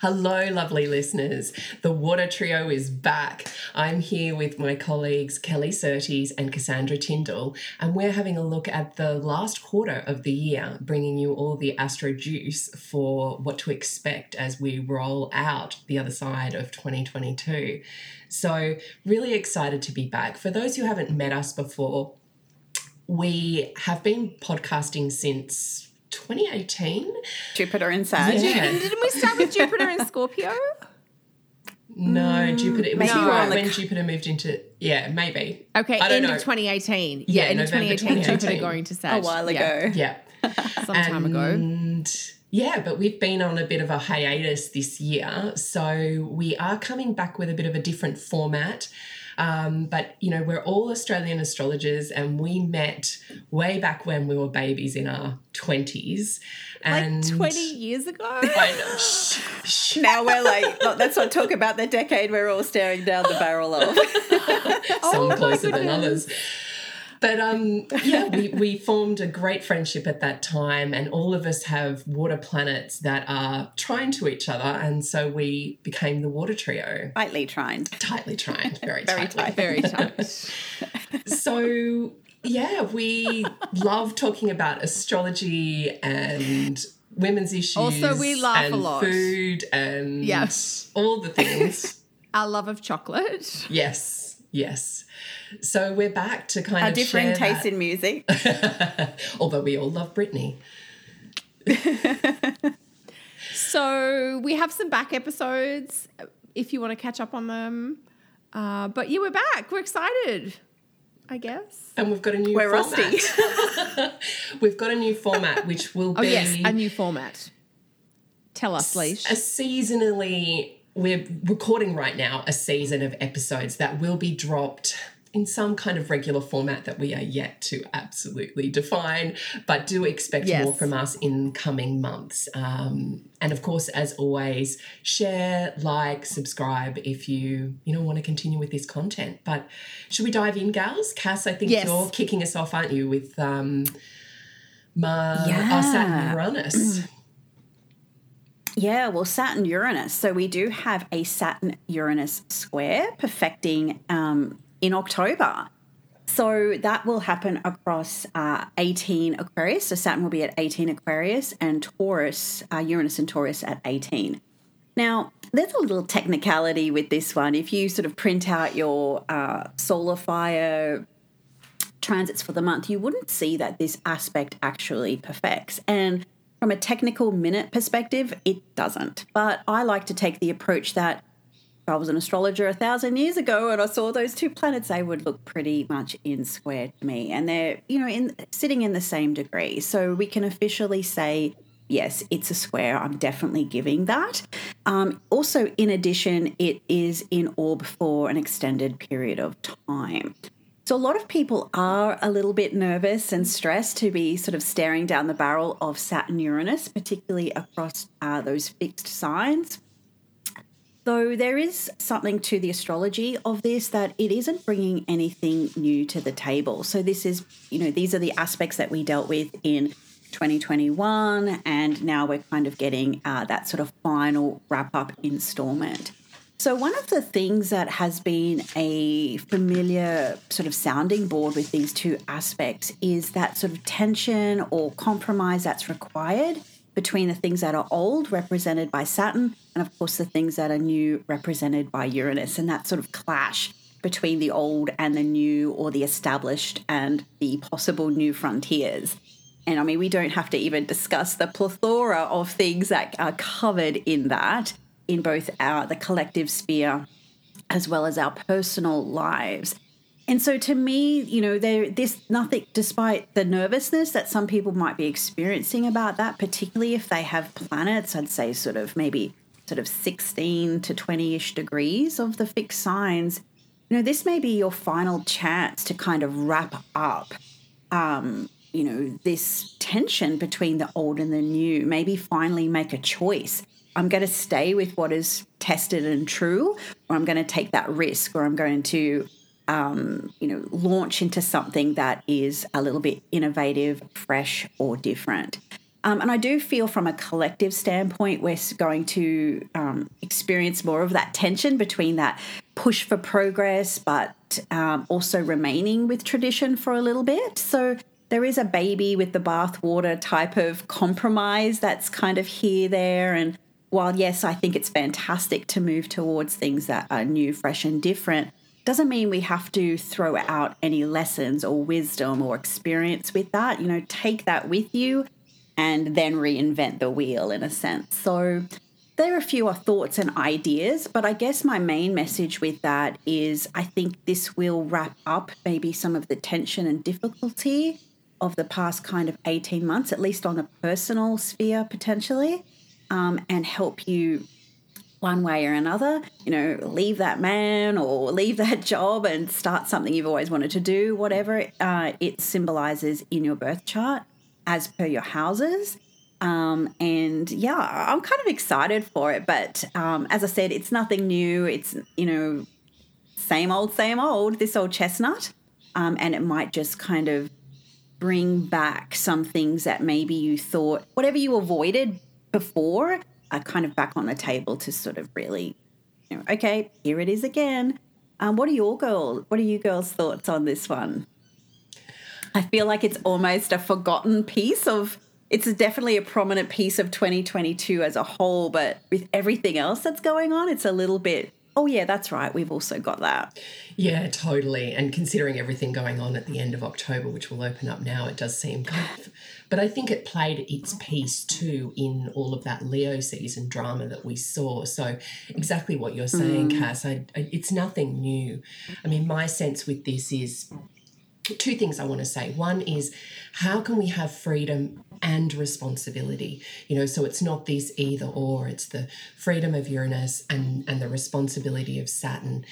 Hello, lovely listeners. The Water Trio is back. I'm here with my colleagues Kelly Surtees and Cassandra Tyndall, and we're having a look at the last quarter of the year, bringing you all the Astro juice for what to expect as we roll out the other side of 2022. So, really excited to be back. For those who haven't met us before, we have been podcasting since 2018. Jupiter in Sag. Yeah. Didn't we start with Jupiter and Scorpio? No, mm, Jupiter. It was maybe right we're on the when c- Jupiter moved into. Yeah, maybe. Okay, I don't end know. of 2018. Yeah, end of November 2018, Jupiter going to Sag. A while ago. Yeah. some time ago. Yeah, but we've been on a bit of a hiatus this year. So we are coming back with a bit of a different format. Um, but, you know, we're all Australian astrologers and we met way back when we were babies in our 20s. And Like 20 years ago? I know. Shh, shh. Now we're like, let's not talk about the decade we're all staring down the barrel of. some closer than others. But um, yeah, we, we formed a great friendship at that time, and all of us have water planets that are trying to each other, and so we became the water trio. Tightly trined. Tightly trying, very, Very tightly. tight. Very tight. So yeah, we love talking about astrology and women's issues. Also, we laugh a lot. Food and Yes. all the things. Our love of chocolate. yes, yes. So we're back to kind Our of different share tastes in music. Although we all love Britney. So we have some back episodes if you want to catch up on them. Uh, but yeah, we're back. We're excited, I guess. And we've got a new We're format. rusty. we've got a new format which will Oh, be yes, a new format. Tell us, Leash. a seasonally we're recording right now a season of episodes that will be dropped in some kind of regular format that we are yet to absolutely define, but do expect Yes. more from us in coming months. Um, and of course, as always, share, like, subscribe if you you know want to continue with this content. But should we dive in, gals? Cass, I think Yes. you're kicking us off, aren't you, with um, Ma- Yeah. Saturn Uranus. Yeah, well, Saturn Uranus. So we do have a Saturn Uranus square perfecting um, in October. So that will happen across uh, 18 Aquarius. So Saturn will be at 18 Aquarius and Taurus, uh, Uranus and Taurus at 18. Now, there's a little technicality with this one. If you sort of print out your uh, solar fire transits for the month, you wouldn't see that this aspect actually perfects. And from a technical minute perspective, it doesn't. But I like to take the approach that if I was an astrologer a thousand years ago and I saw those two planets, they would look pretty much in square to me. And they're, you know, in sitting in the same degree. So we can officially say, yes, it's a square. I'm definitely giving that. Um, also, in addition, it is in orb for an extended period of time. So, a lot of people are a little bit nervous and stressed to be sort of staring down the barrel of Saturn Uranus, particularly across uh, those fixed signs. Though there is something to the astrology of this that it isn't bringing anything new to the table. So, this is, you know, these are the aspects that we dealt with in 2021, and now we're kind of getting uh, that sort of final wrap up installment. So, one of the things that has been a familiar sort of sounding board with these two aspects is that sort of tension or compromise that's required between the things that are old, represented by Saturn, and of course the things that are new, represented by Uranus, and that sort of clash between the old and the new, or the established and the possible new frontiers. And I mean, we don't have to even discuss the plethora of things that are covered in that in both our the collective sphere as well as our personal lives. And so to me, you know, there this nothing despite the nervousness that some people might be experiencing about that, particularly if they have planets, I'd say sort of maybe sort of 16 to 20-ish degrees of the fixed signs. You know, this may be your final chance to kind of wrap up um, you know, this tension between the old and the new. Maybe finally make a choice. I'm going to stay with what is tested and true, or I'm going to take that risk, or I'm going to, um, you know, launch into something that is a little bit innovative, fresh, or different. Um, and I do feel from a collective standpoint, we're going to um, experience more of that tension between that push for progress, but um, also remaining with tradition for a little bit. So there is a baby with the bathwater type of compromise that's kind of here, there. And while, yes, I think it's fantastic to move towards things that are new, fresh, and different, doesn't mean we have to throw out any lessons or wisdom or experience with that. You know, take that with you and then reinvent the wheel in a sense. So there are a few thoughts and ideas, but I guess my main message with that is I think this will wrap up maybe some of the tension and difficulty of the past kind of 18 months, at least on a personal sphere potentially, um, and help you one way or another, you know, leave that man or leave that job and start something you've always wanted to do, whatever uh, it symbolizes in your birth chart as per your houses. Um, and yeah, I'm kind of excited for it. But um, as I said, it's nothing new. It's, you know, same old, same old, this old chestnut. Um, and it might just kind of bring back some things that maybe you thought, whatever you avoided before, are kind of back on the table to sort of really, you know, okay, here it is again. Um, what are your girls? What are you girls' thoughts on this one? I feel like it's almost a forgotten piece of. It's definitely a prominent piece of 2022 as a whole, but with everything else that's going on, it's a little bit oh yeah that's right. We've also got that. Yeah totally. And considering everything going on at the end of october which will open up now it does seem kind of but i think it played its piece too in all of that leo season drama that we saw. So exactly what you're saying mm. cass I, I, it's nothing new. I mean my sense with this is two things I want to say. One is how can we have freedom and responsibility? You know, so it's not this either or, it's the freedom of Uranus and, and the responsibility of Saturn.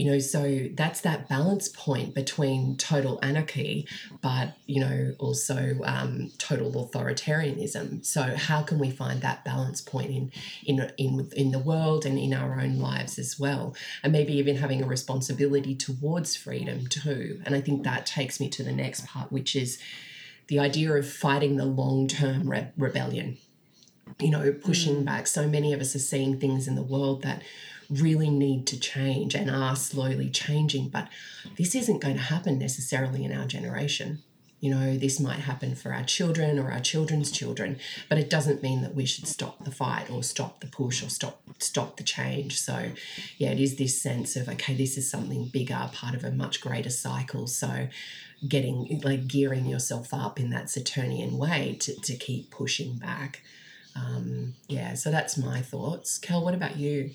You know so that's that balance point between total anarchy but you know also um, total authoritarianism. So how can we find that balance point in in in in the world and in our own lives as well? And maybe even having a responsibility towards freedom too. And i think that takes me to the next part which is the idea of fighting the long-term re- rebellion you know pushing mm. back so many of us are seeing things in the world that really need to change and are slowly changing. But this isn't going to happen necessarily in our generation. You know, this might happen for our children or our children's children, but it doesn't mean that we should stop the fight or stop the push or stop stop the change. So, yeah, it is this sense of okay, this is something bigger, part of a much greater cycle. So, getting like gearing yourself up in that Saturnian way to, to keep pushing back. Um, yeah, so that's my thoughts. Kel, what about you?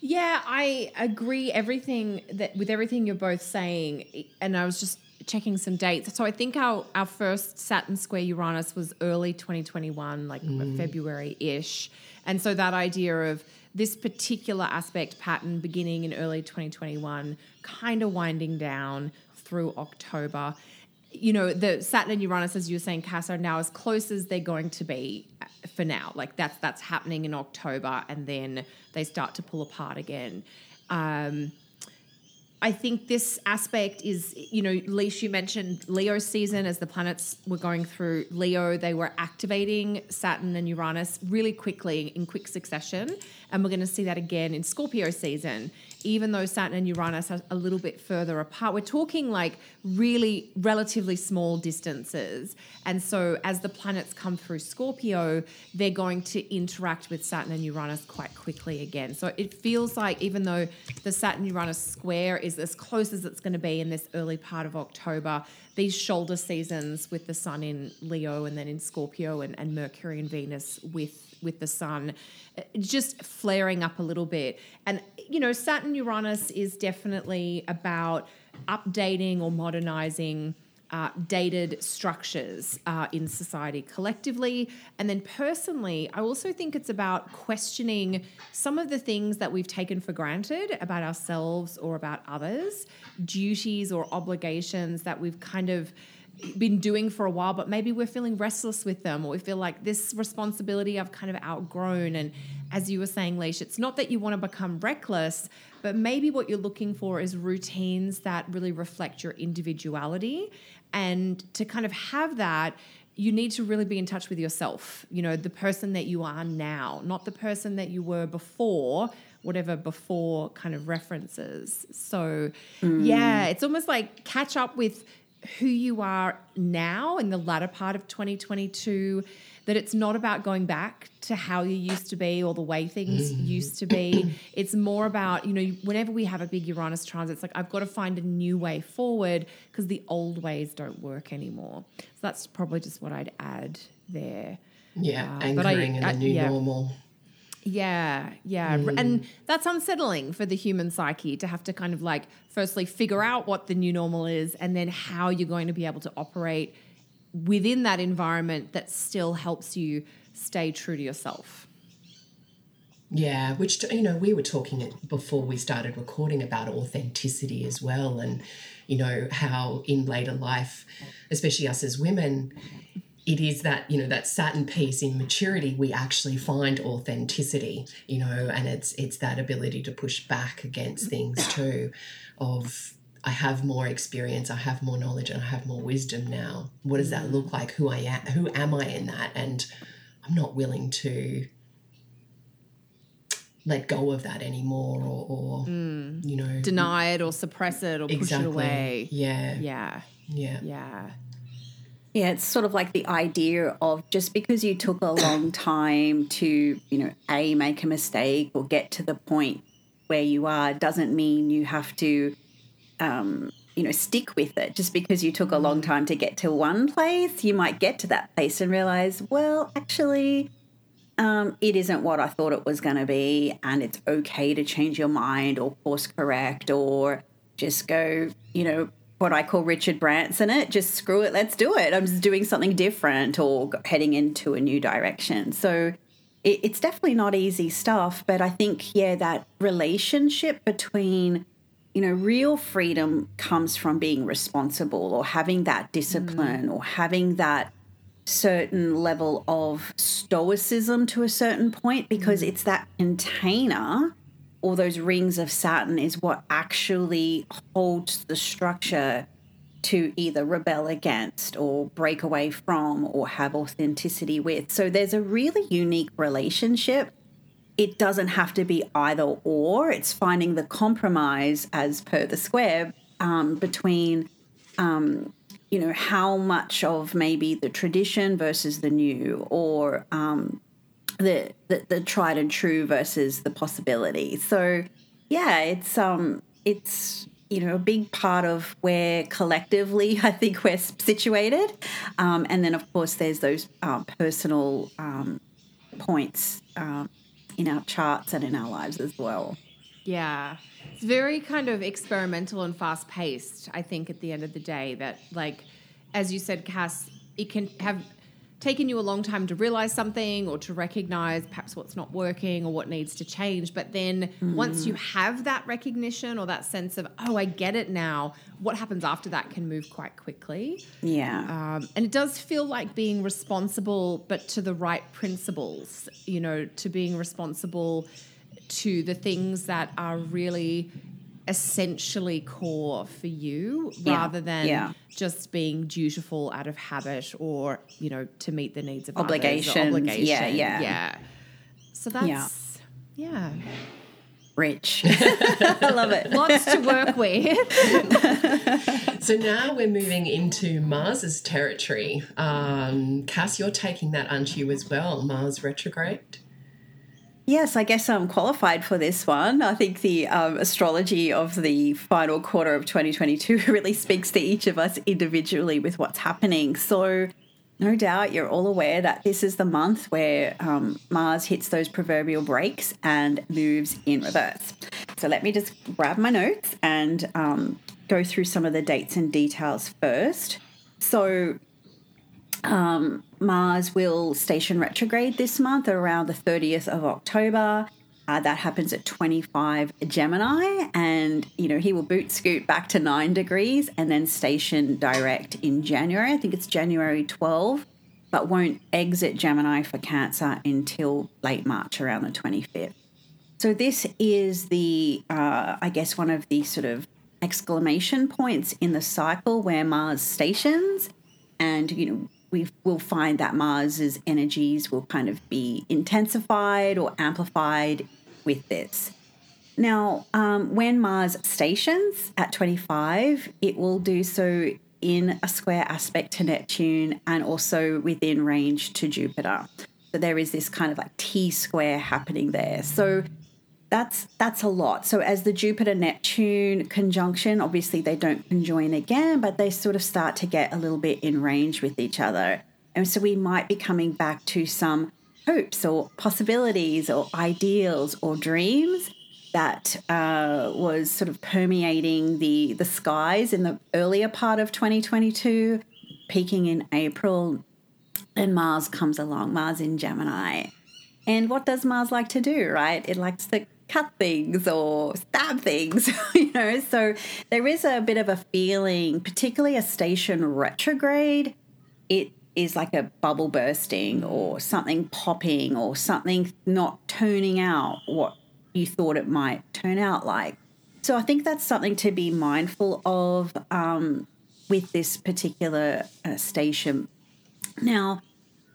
Yeah, I agree everything that with everything you're both saying and I was just checking some dates. So I think our our first Saturn square Uranus was early 2021, like mm. February-ish. And so that idea of this particular aspect pattern beginning in early 2021 kind of winding down through October you know, the Saturn and Uranus, as you were saying, Cass, are now as close as they're going to be for now. Like that's that's happening in October, and then they start to pull apart again. Um, I think this aspect is, you know, Leash, you mentioned Leo season as the planets were going through Leo, they were activating Saturn and Uranus really quickly in quick succession. And we're going to see that again in Scorpio season even though Saturn and Uranus are a little bit further apart. We're talking like really relatively small distances. And so as the planets come through Scorpio, they're going to interact with Saturn and Uranus quite quickly again. So it feels like even though the Saturn Uranus square is as close as it's going to be in this early part of October, these shoulder seasons with the Sun in Leo and then in Scorpio and, and Mercury and Venus with with the sun just flaring up a little bit. And, you know, Saturn Uranus is definitely about updating or modernizing. Uh, dated structures uh, in society collectively. And then personally, I also think it's about questioning some of the things that we've taken for granted about ourselves or about others, duties or obligations that we've kind of been doing for a while, but maybe we're feeling restless with them, or we feel like this responsibility I've kind of outgrown. And as you were saying, Leash, it's not that you want to become reckless, but maybe what you're looking for is routines that really reflect your individuality. And to kind of have that, you need to really be in touch with yourself, you know, the person that you are now, not the person that you were before, whatever before kind of references. So, mm. yeah, it's almost like catch up with who you are now in the latter part of 2022 that it's not about going back to how you used to be or the way things used to be it's more about you know whenever we have a big uranus transit it's like i've got to find a new way forward because the old ways don't work anymore so that's probably just what i'd add there Yeah, Uh, but I- in I- the new yeah. normal. Yeah, yeah. And mm. that's unsettling for the human psyche to have to kind of like, firstly, figure out what the new normal is and then how you're going to be able to operate within that environment that still helps you stay true to yourself. Yeah, which you know we were talking before we started recording about authenticity as well, and you know how in later life, especially us as women, it is that you know that Saturn piece in maturity we actually find authenticity, you know, and it's it's that ability to push back against things too, of I have more experience, I have more knowledge, and I have more wisdom now. What does that look like? Who I am? Who am I in that? And I'm not willing to let go of that anymore or, or mm. you know Deny it or suppress it or push it away. yeah yeah Yeah, yeah. Yeah, it's sort of like the idea of just because you took a long time to, you know, A, make a mistake or get to the point where you are doesn't mean you have to, um, you know, stick with it. Just because you took a long time to get to one place, you might get to that place and realize, well, actually, um, it isn't what I thought it was going to be. And it's okay to change your mind or course correct or just go, you know, what I call Richard Branson it, just screw it, let's do it. I'm just doing something different or heading into a new direction. So it, it's definitely not easy stuff, but I think, yeah, that relationship between, you know, real freedom comes from being responsible or having that discipline mm. or having that certain level of stoicism to a certain point because mm. it's that container or those rings of Saturn is what actually holds the structure to either rebel against or break away from or have authenticity with. So there's a really unique relationship. It doesn't have to be either or, it's finding the compromise as per the square um, between you know how much of maybe the tradition versus the new or um, the, the the tried and true versus the possibility so yeah it's um it's you know a big part of where collectively i think we're situated um, and then of course there's those uh, personal um, points um, in our charts and in our lives as well Yeah. It's very kind of experimental and fast paced, I think, at the end of the day. That, like, as you said, Cass, it can have taken you a long time to realize something or to recognize perhaps what's not working or what needs to change. But then once you have that recognition or that sense of, oh, I get it now, what happens after that can move quite quickly. yeah Um, and it does feel like being responsible, but to the right principles, you know, to being responsible to the things that are really essentially core for you Yeah, rather than yeah. just being dutiful out of habit or, you know, to meet the needs of obligation obligation. yeah, yeah. Yeah. So that's, yeah. rich i love it Lots to work with. so now we're moving into mars's territory um cass you're taking that aren't you as well mars retrograde Yes, I guess I'm qualified for this one. I think the um, astrology of the final quarter of 2022 really speaks to each of us individually with what's happening. So, no doubt you're all aware that this is the month where um, Mars hits those proverbial brakes and moves in reverse. So, let me just grab my notes and um, go through some of the dates and details first. So, Mars will station retrograde this month around the 30th of October. Uh, that happens at 25 Gemini, and you know he will boot scoot back to nine degrees and then station direct in January. I think it's January 12, but won't exit Gemini for Cancer until late March, around the 25th. So this is the, uh, I guess, one of the sort of exclamation points in the cycle where Mars stations, and you know we will find that Mars's energies will kind of be intensified or amplified with this. Now, um, when Mars stations at 25, it will do so in a square aspect to Neptune and also within range to Jupiter. So there is this kind of like T square happening there. So that's that's a lot. So as the Jupiter Neptune conjunction, obviously they don't conjoin again, but they sort of start to get a little bit in range with each other. And so we might be coming back to some hopes or possibilities or ideals or dreams that uh, was sort of permeating the the skies in the earlier part of 2022, peaking in April. Then Mars comes along, Mars in Gemini. And what does Mars like to do, right? It likes to cut things or stab things, you know. So there is a bit of a feeling, particularly a station retrograde, it is like a bubble bursting or something popping or something not turning out what you thought it might turn out like. So I think that's something to be mindful of um, with this particular uh, station. Now,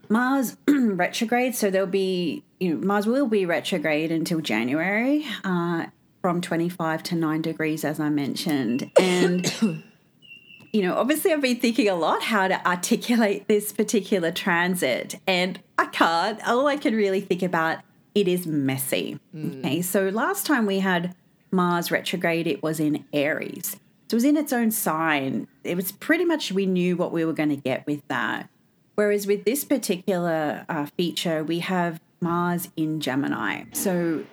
Mars retrograde, so there'll be, you know, Mars will be retrograde until January uh, from 25 to 9 degrees, as I mentioned. And, you know, obviously I've been thinking a lot how to articulate this particular transit, and I can't. All I can really think about it is messy. Mm. Okay, so last time we had Mars retrograde, it was in Aries. So it was in its own sign. It was pretty much we knew what we were going to get with that. Whereas with this particular uh, feature, we have Mars in Gemini. So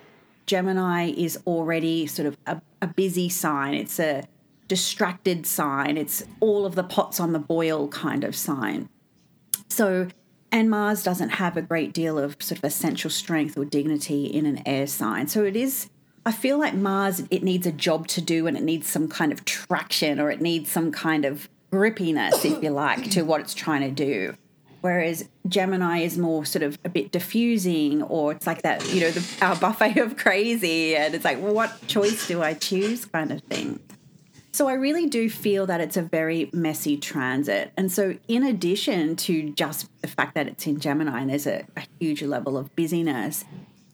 Gemini is already sort of a, a busy sign. It's a distracted sign. It's all of the pots on the boil kind of sign. So and Mars doesn't have a great deal of sort of essential strength or dignity in an air sign. So it is, I feel like Mars, it needs a job to do and it needs some kind of traction or it needs some kind of grippiness, if you like, to what it's trying to do. Whereas Gemini is more sort of a bit diffusing, or it's like that, you know, the, our buffet of crazy, and it's like, well, what choice do I choose, kind of thing. So I really do feel that it's a very messy transit. And so, in addition to just the fact that it's in Gemini and there's a, a huge level of busyness,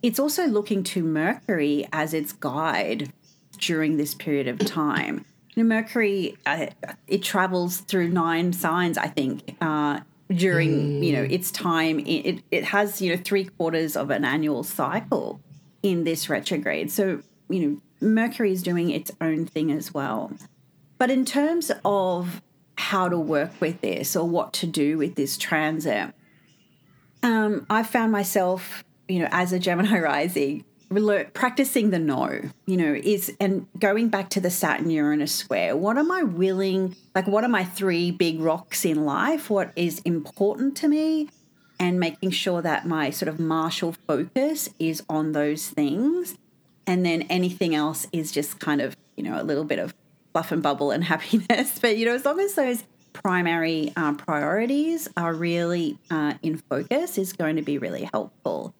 it's also looking to Mercury as its guide during this period of time. You know, Mercury, uh, it travels through nine signs, I think, uh, during mm. you know its time. It it has you know three quarters of an annual cycle in this retrograde. So you know Mercury is doing its own thing as well. But in terms of how to work with this or what to do with this transit, um, I found myself, you know, as a Gemini rising, practicing the no, you know, is and going back to the Saturn Uranus square. What am I willing, like, what are my three big rocks in life? What is important to me? And making sure that my sort of martial focus is on those things and then anything else is just kind of you know a little bit of fluff and bubble and happiness but you know as long as those primary uh, priorities are really uh, in focus is going to be really helpful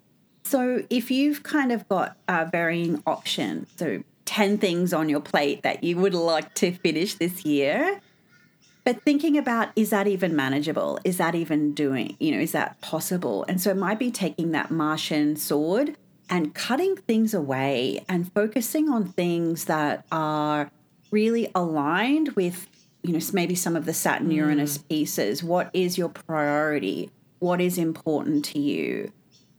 so if you've kind of got uh, varying options so 10 things on your plate that you would like to finish this year but thinking about is that even manageable? Is that even doing you know is that possible? And so it might be taking that martian sword and cutting things away and focusing on things that are really aligned with you know maybe some of the saturn uranus mm. pieces. What is your priority? What is important to you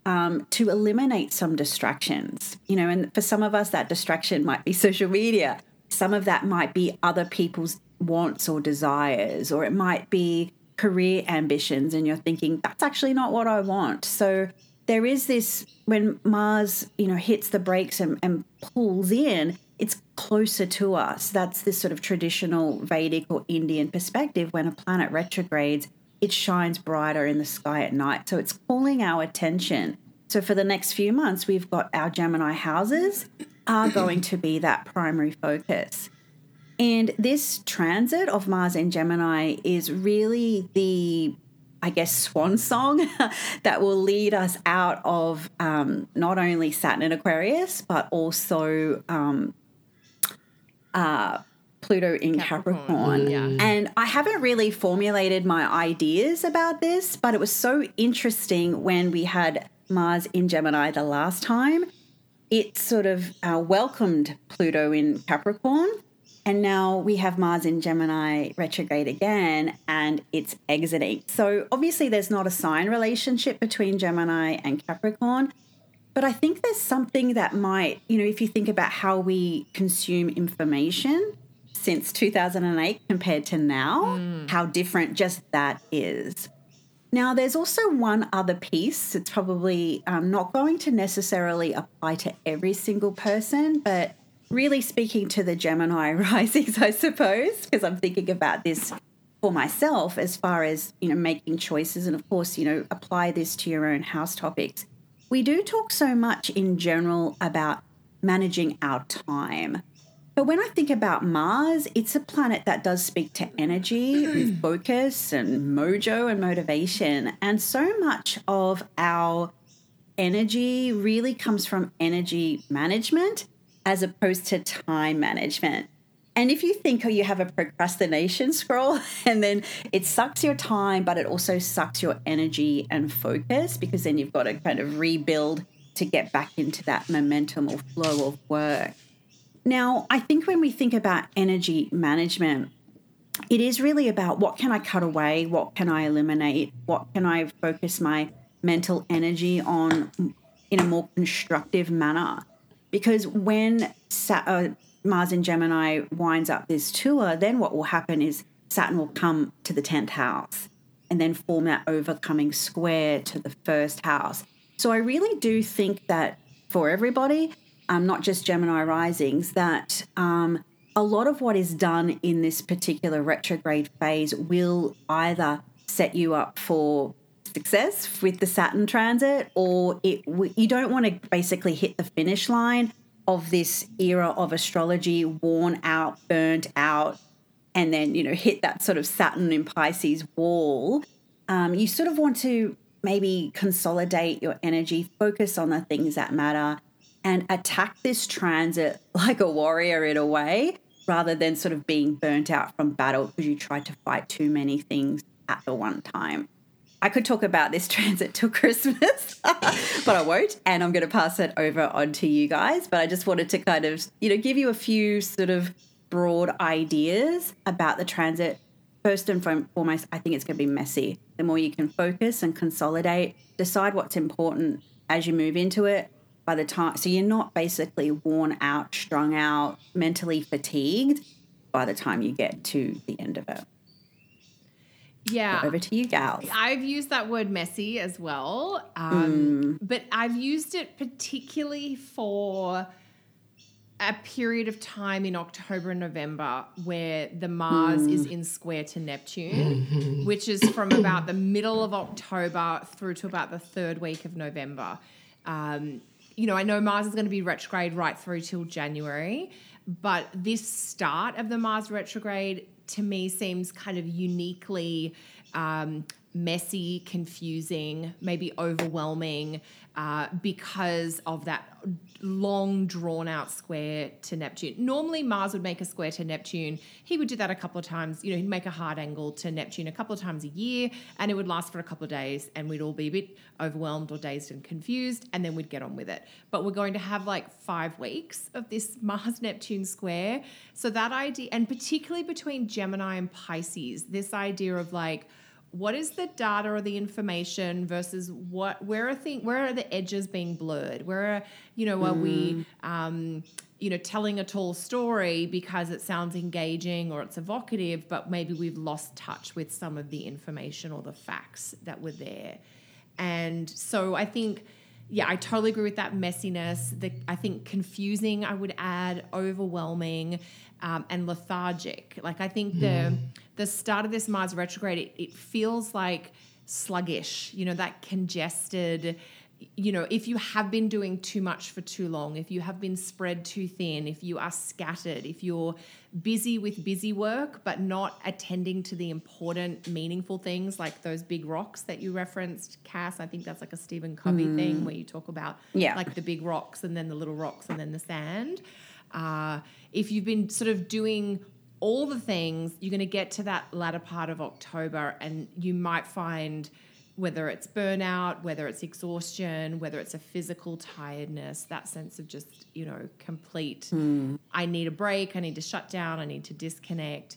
um, to eliminate some distractions you know and for some of us that distraction might be social media some of that might be other people's wants or desires or it might be career ambitions and you're thinking that's actually not what i want so there is this when Mars, you know, hits the brakes and, and pulls in, it's closer to us. That's this sort of traditional Vedic or Indian perspective. When a planet retrogrades, it shines brighter in the sky at night. So it's calling our attention. So for the next few months, we've got our Gemini houses are going to be that primary focus. And this transit of Mars in Gemini is really the I guess, swan song that will lead us out of um, not only Saturn and Aquarius, but also um, uh, Pluto in Capricorn. Capricorn, yeah. And I haven't really formulated my ideas about this, but it was so interesting when we had Mars in Gemini the last time. It sort of uh, welcomed Pluto in Capricorn. And now we have Mars in Gemini retrograde again, and it's exiting. So obviously, there's not a sign relationship between Gemini and Capricorn. But I think there's something that might, you know, if you think about how we consume information since 2008 compared to now, how different just that is. Now, there's also one other piece. It's probably um, not going to necessarily apply to every single person, but really speaking to the Gemini risings, I suppose, because I'm thinking about this for myself as far as, you know, making choices and, of course, you know, apply this to your own house topics. We do talk so much in general about managing our time. But when I think about Mars, it's a planet that does speak to energy, with focus and mojo and motivation. And so much of our energy really comes from energy management as opposed to time management. And if you think oh, you have a procrastination scroll and then it sucks your time, but it also sucks your energy and focus because then you've got to kind of rebuild to get back into that momentum or flow of work. Now, I think when we think about energy management, it is really about what can I cut away, what can I eliminate, what can I focus my mental energy on in a more constructive manner. Because when uh, Mars in Gemini winds up this tour, then what will happen is Saturn will come to the 10th house and then form that overcoming square to the first house. So I really do think that for everybody, um, not just Gemini risings, that um, a lot of what is done in this particular retrograde phase will either set you up for success with the Saturn transit, or it you don't want to basically hit the finish line of this era of astrology, worn out, burnt out, and then you know hit that sort of Saturn in Pisces wall. Um, you sort of want to maybe consolidate your energy, focus on the things that matter, and attack this transit like a warrior in a way, rather than sort of being burnt out from battle because you tried to fight too many things at the one time. I could talk about this transit till Christmas, but I won't. And I'm going to pass it over on to you guys. But I just wanted to kind of, you know, give you a few sort of broad ideas about the transit. First and foremost, I think it's going to be messy. The more you can focus and consolidate, decide what's important as you move into it. By the time, so you're not basically worn out, strung out, mentally fatigued by the time you get to the end of it. Yeah. Over to you, gals. I've used that word messy as well, um, but I've used it particularly for a period of time in October and November where the Mars is in square to Neptune, which is from about the middle of October through to about the third week of November. Um, you know, I know Mars is going to be retrograde right through till January, but this start of the Mars retrograde to me seems kind of uniquely um, messy, confusing, maybe overwhelming uh, because of that long drawn out square to Neptune. Normally, Mars would make a square to Neptune. He would do that a couple of times. You know, he'd make a hard angle to Neptune a couple of times a year, and it would last for a couple of days, and we'd all be a bit overwhelmed or dazed and confused, and then we'd get on with it. But we're going to have like five weeks of this Mars Neptune square. So that idea, and particularly between Gemini and Pisces, this idea of like, what is the data or the information versus what where are thing where are the edges being blurred? Where are you know are we um you know telling a tall story because it sounds engaging or it's evocative but maybe we've lost touch with some of the information or the facts that were there? And so i think yeah i totally agree with that messiness. The i think confusing i would add overwhelming um, and lethargic. Like i think the the start of this mars retrograde it, it feels like sluggish you know that congested you know if you have been doing too much for too long if you have been spread too thin if you are scattered if you're busy with busy work but not attending to the important meaningful things like those big rocks that you referenced cass i think that's like a stephen covey thing where you talk about Yeah. like the big rocks and then the little rocks and then the sand uh, if you've been sort of doing all the things. You're going to get to that latter part of October, and you might find whether it's burnout, whether it's exhaustion, whether it's a physical tiredness, that sense of just, you know, complete, Hmm. I need a break, I need to shut down, I need to disconnect.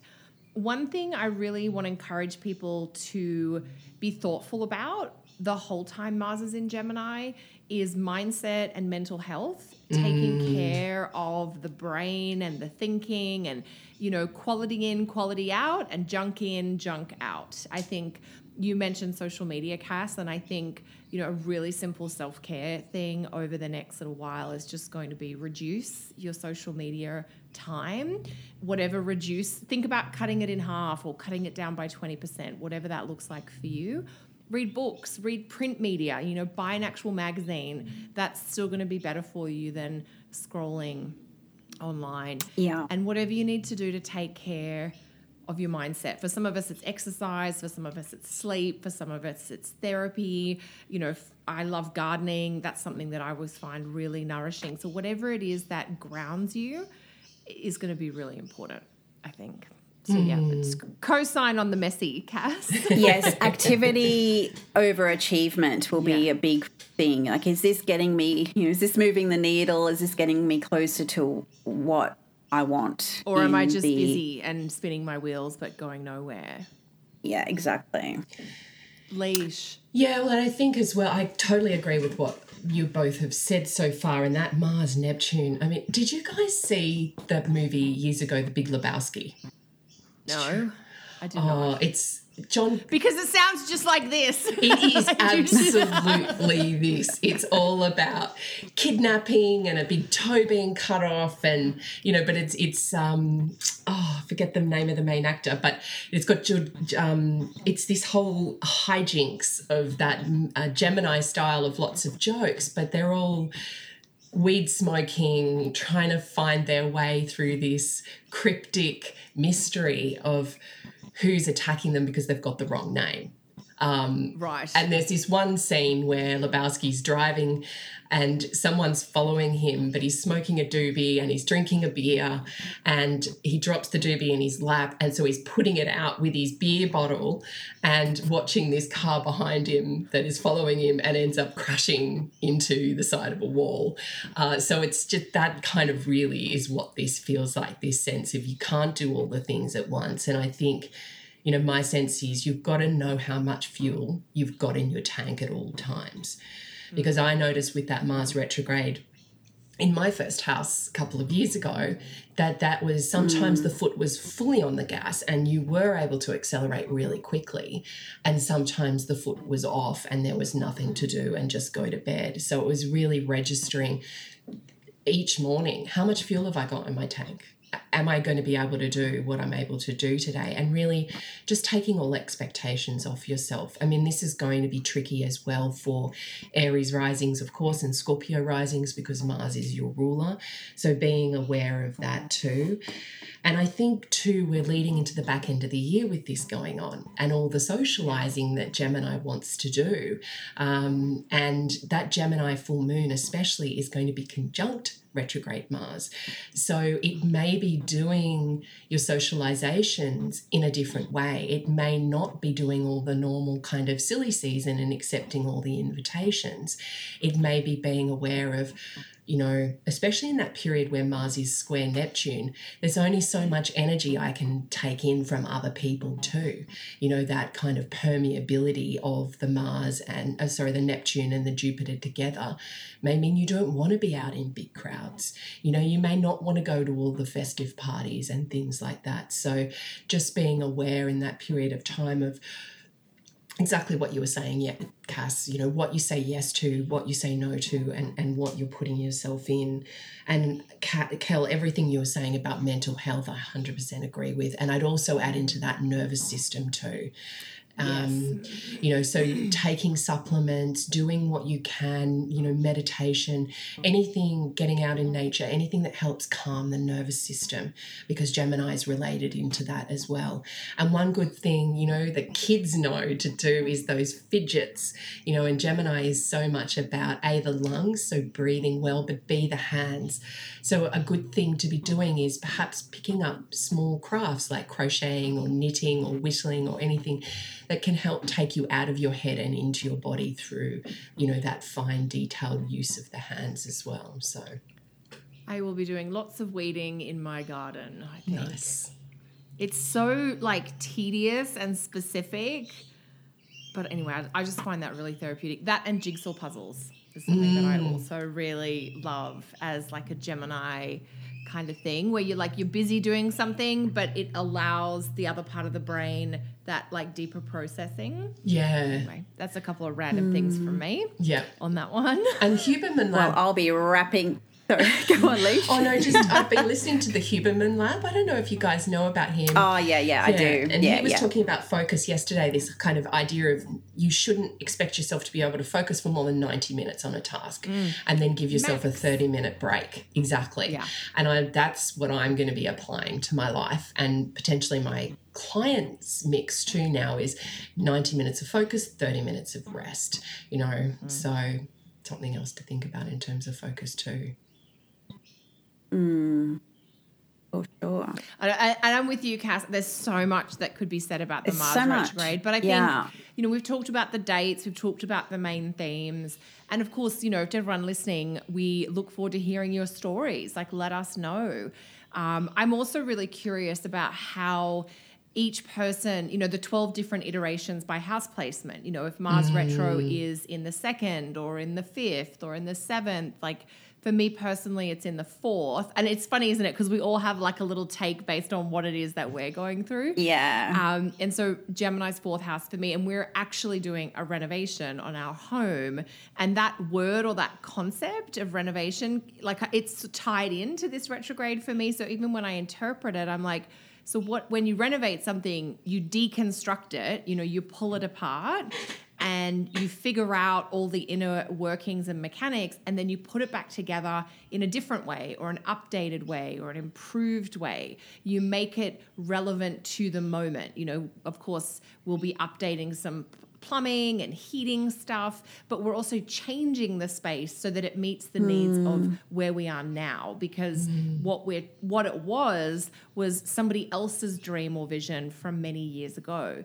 One thing I really want to encourage people to be thoughtful about the whole time Mars is in Gemini is mindset and mental health, taking care of the brain and the thinking and, you know, quality in, quality out, and junk in, junk out. I think you mentioned social media, Cass, and I think, you know, a really simple self care thing over the next little while is just going to be reduce your social media time. Whatever reduce, think about cutting it in half or cutting it down by 20%, whatever that looks like for you. Read books, read print media, you know, buy an actual magazine. That's still going to be better for you than scrolling online. Yeah. And whatever you need to do to take care of your mindset. For some of us, it's exercise. For some of us, it's sleep. For some of us, it's therapy. You know, I love gardening. That's something that I always find really nourishing. So, whatever it is that grounds you is going to be really important, I think. So, yeah, hmm. it's co sign on the messy, Cass. yes, activity over achievement will be Yeah. a big thing. Like, is this getting me, you know, is this moving the needle? Is this getting me closer to what I want? or am I just the- busy and spinning my wheels but going nowhere? Yeah, exactly. Leash. Yeah, well, and I think as well, I totally agree with what you both have said so far. And that Mars Neptune, I mean, did you guys see that movie years ago, The Big Lebowski? No, I did not. Oh, it's John. Because it sounds just like this. It is absolutely this. It's all about kidnapping and a big toe being cut off, and you know. But it's it's um oh, I forget the name of the main actor, but it's got um it's this whole hijinks of that uh, Gemini style of lots of jokes, but they're all weed smoking, trying to find their way through this cryptic mystery of who's attacking them because they've got the wrong name. Um, right. and there's this one scene where Lebowski's driving and someone's following him, but he's smoking a doobie and he's drinking a beer and he drops the doobie in his lap. And so he's putting it out with his beer bottle and watching this car behind him that is following him and ends up crashing into the side of a wall. Uh, so it's just that kind of really is what this feels like this sense of you can't do all the things at once. And I think you know, my sense is you've got to know how much fuel you've got in your tank at all times. Because I noticed with that Mars retrograde in my first house a couple of years ago that that was sometimes the foot was fully on the gas and you were able to accelerate really quickly and sometimes the foot was off and there was nothing to do and just go to bed so it was really registering each morning how much fuel have i got in my tank am i going to be able to do what i'm able to do today? And really just taking all expectations off yourself. I mean this is going to be tricky as well for aries risings of course and scorpio risings because mars is your ruler. So being aware of that too and I think too, we're leading into the back end of the year with this going on and all the socializing that Gemini wants to do. Um, and that Gemini full moon, especially, is going to be conjunct retrograde Mars. So it may be doing your socializations in a different way. It may not be doing all the normal kind of silly season and accepting all the invitations. It may be being aware of you know, especially in that period where Mars is square Neptune, there's only so much energy I can take in from other people too. You know, that kind of permeability of the Mars and, uh, sorry, the Neptune and the Jupiter together may mean you don't want to be out in big crowds. You know, you may not want to go to all the festive parties and things like that. So just being aware in that period of time of, exactly what you were saying, yeah, Cass. You know, what you say yes to, what you say no to, and, and what you're putting yourself in. And Kel, everything you were saying about mental health, I 100% agree with. And I'd also add into that nervous system too. Um, You know, so taking supplements, doing what you can, you know, meditation, anything, getting out in nature, anything that helps calm the nervous system, because Gemini is related into that as well. And one good thing, you know, that kids know to do is those fidgets, you know, and Gemini is so much about A, the lungs, so breathing well, but B, the hands. So a good thing to be doing is perhaps picking up small crafts like crocheting or knitting or whistling or anything that can help take you out of your head and into your body through, you know, that fine detailed use of the hands as well. So I will be doing lots of weeding in my garden. I think nice. it's so like tedious and specific. But anyway, I, I just find that really therapeutic. That and jigsaw puzzles is something that I mm. also really love as like a Gemini kind of thing where you're like you're busy doing something but it allows the other part of the brain that like deeper processing Yeah. anyway that's a couple of random things from mm. me Yeah. on that one And Huberman Well, I'll be wrapping. Sorry, go on, Leash. Oh no, just I've been listening to the Huberman Lab. I don't know if you guys know about him. Oh, yeah, yeah, I do. And yeah, he was yeah. talking about focus yesterday, this kind of idea of you shouldn't expect yourself to be able to focus for more than 90 minutes on a task mm. and then give yourself a 30 minute break. Exactly. Yeah. And I, that's what I'm going to be applying to my life and potentially my clients mix too now is 90 minutes of focus, 30 minutes of rest, you know. Mm. So something else to think about in terms of focus too. For sure. And, I, and I'm with you, Cass. There's so much that could be said about the There's Mars so retrograde, but I think Yeah. you know we've talked about the dates, we've talked about the main themes, and of course, you know, to everyone listening, we look forward to hearing your stories. Like, let us know. Um, I'm also really curious about how each person, you know, the 12 different iterations by house placement, you know, if Mars retro is in the second or in the fifth or in the seventh, like for me personally, it's in the fourth. And it's funny, isn't it? Because we all have like a little take based on what it is that we're going through. Yeah. Um, and so Gemini's fourth house for me, and we're actually doing a renovation on our home. And that word or that concept of renovation, like it's tied into this retrograde for me. So even when I interpret it, I'm like, so what when you renovate something, you deconstruct it, you know, you pull it apart and you figure out all the inner workings and mechanics and then you put it back together in a different way or an updated way or an improved way. You make it relevant to the moment. You know of course we'll be updating some plumbing and heating stuff but we're also changing the space so that it meets the needs of mm. where we are now because mm. what we're what it was was somebody else's dream or vision from many years ago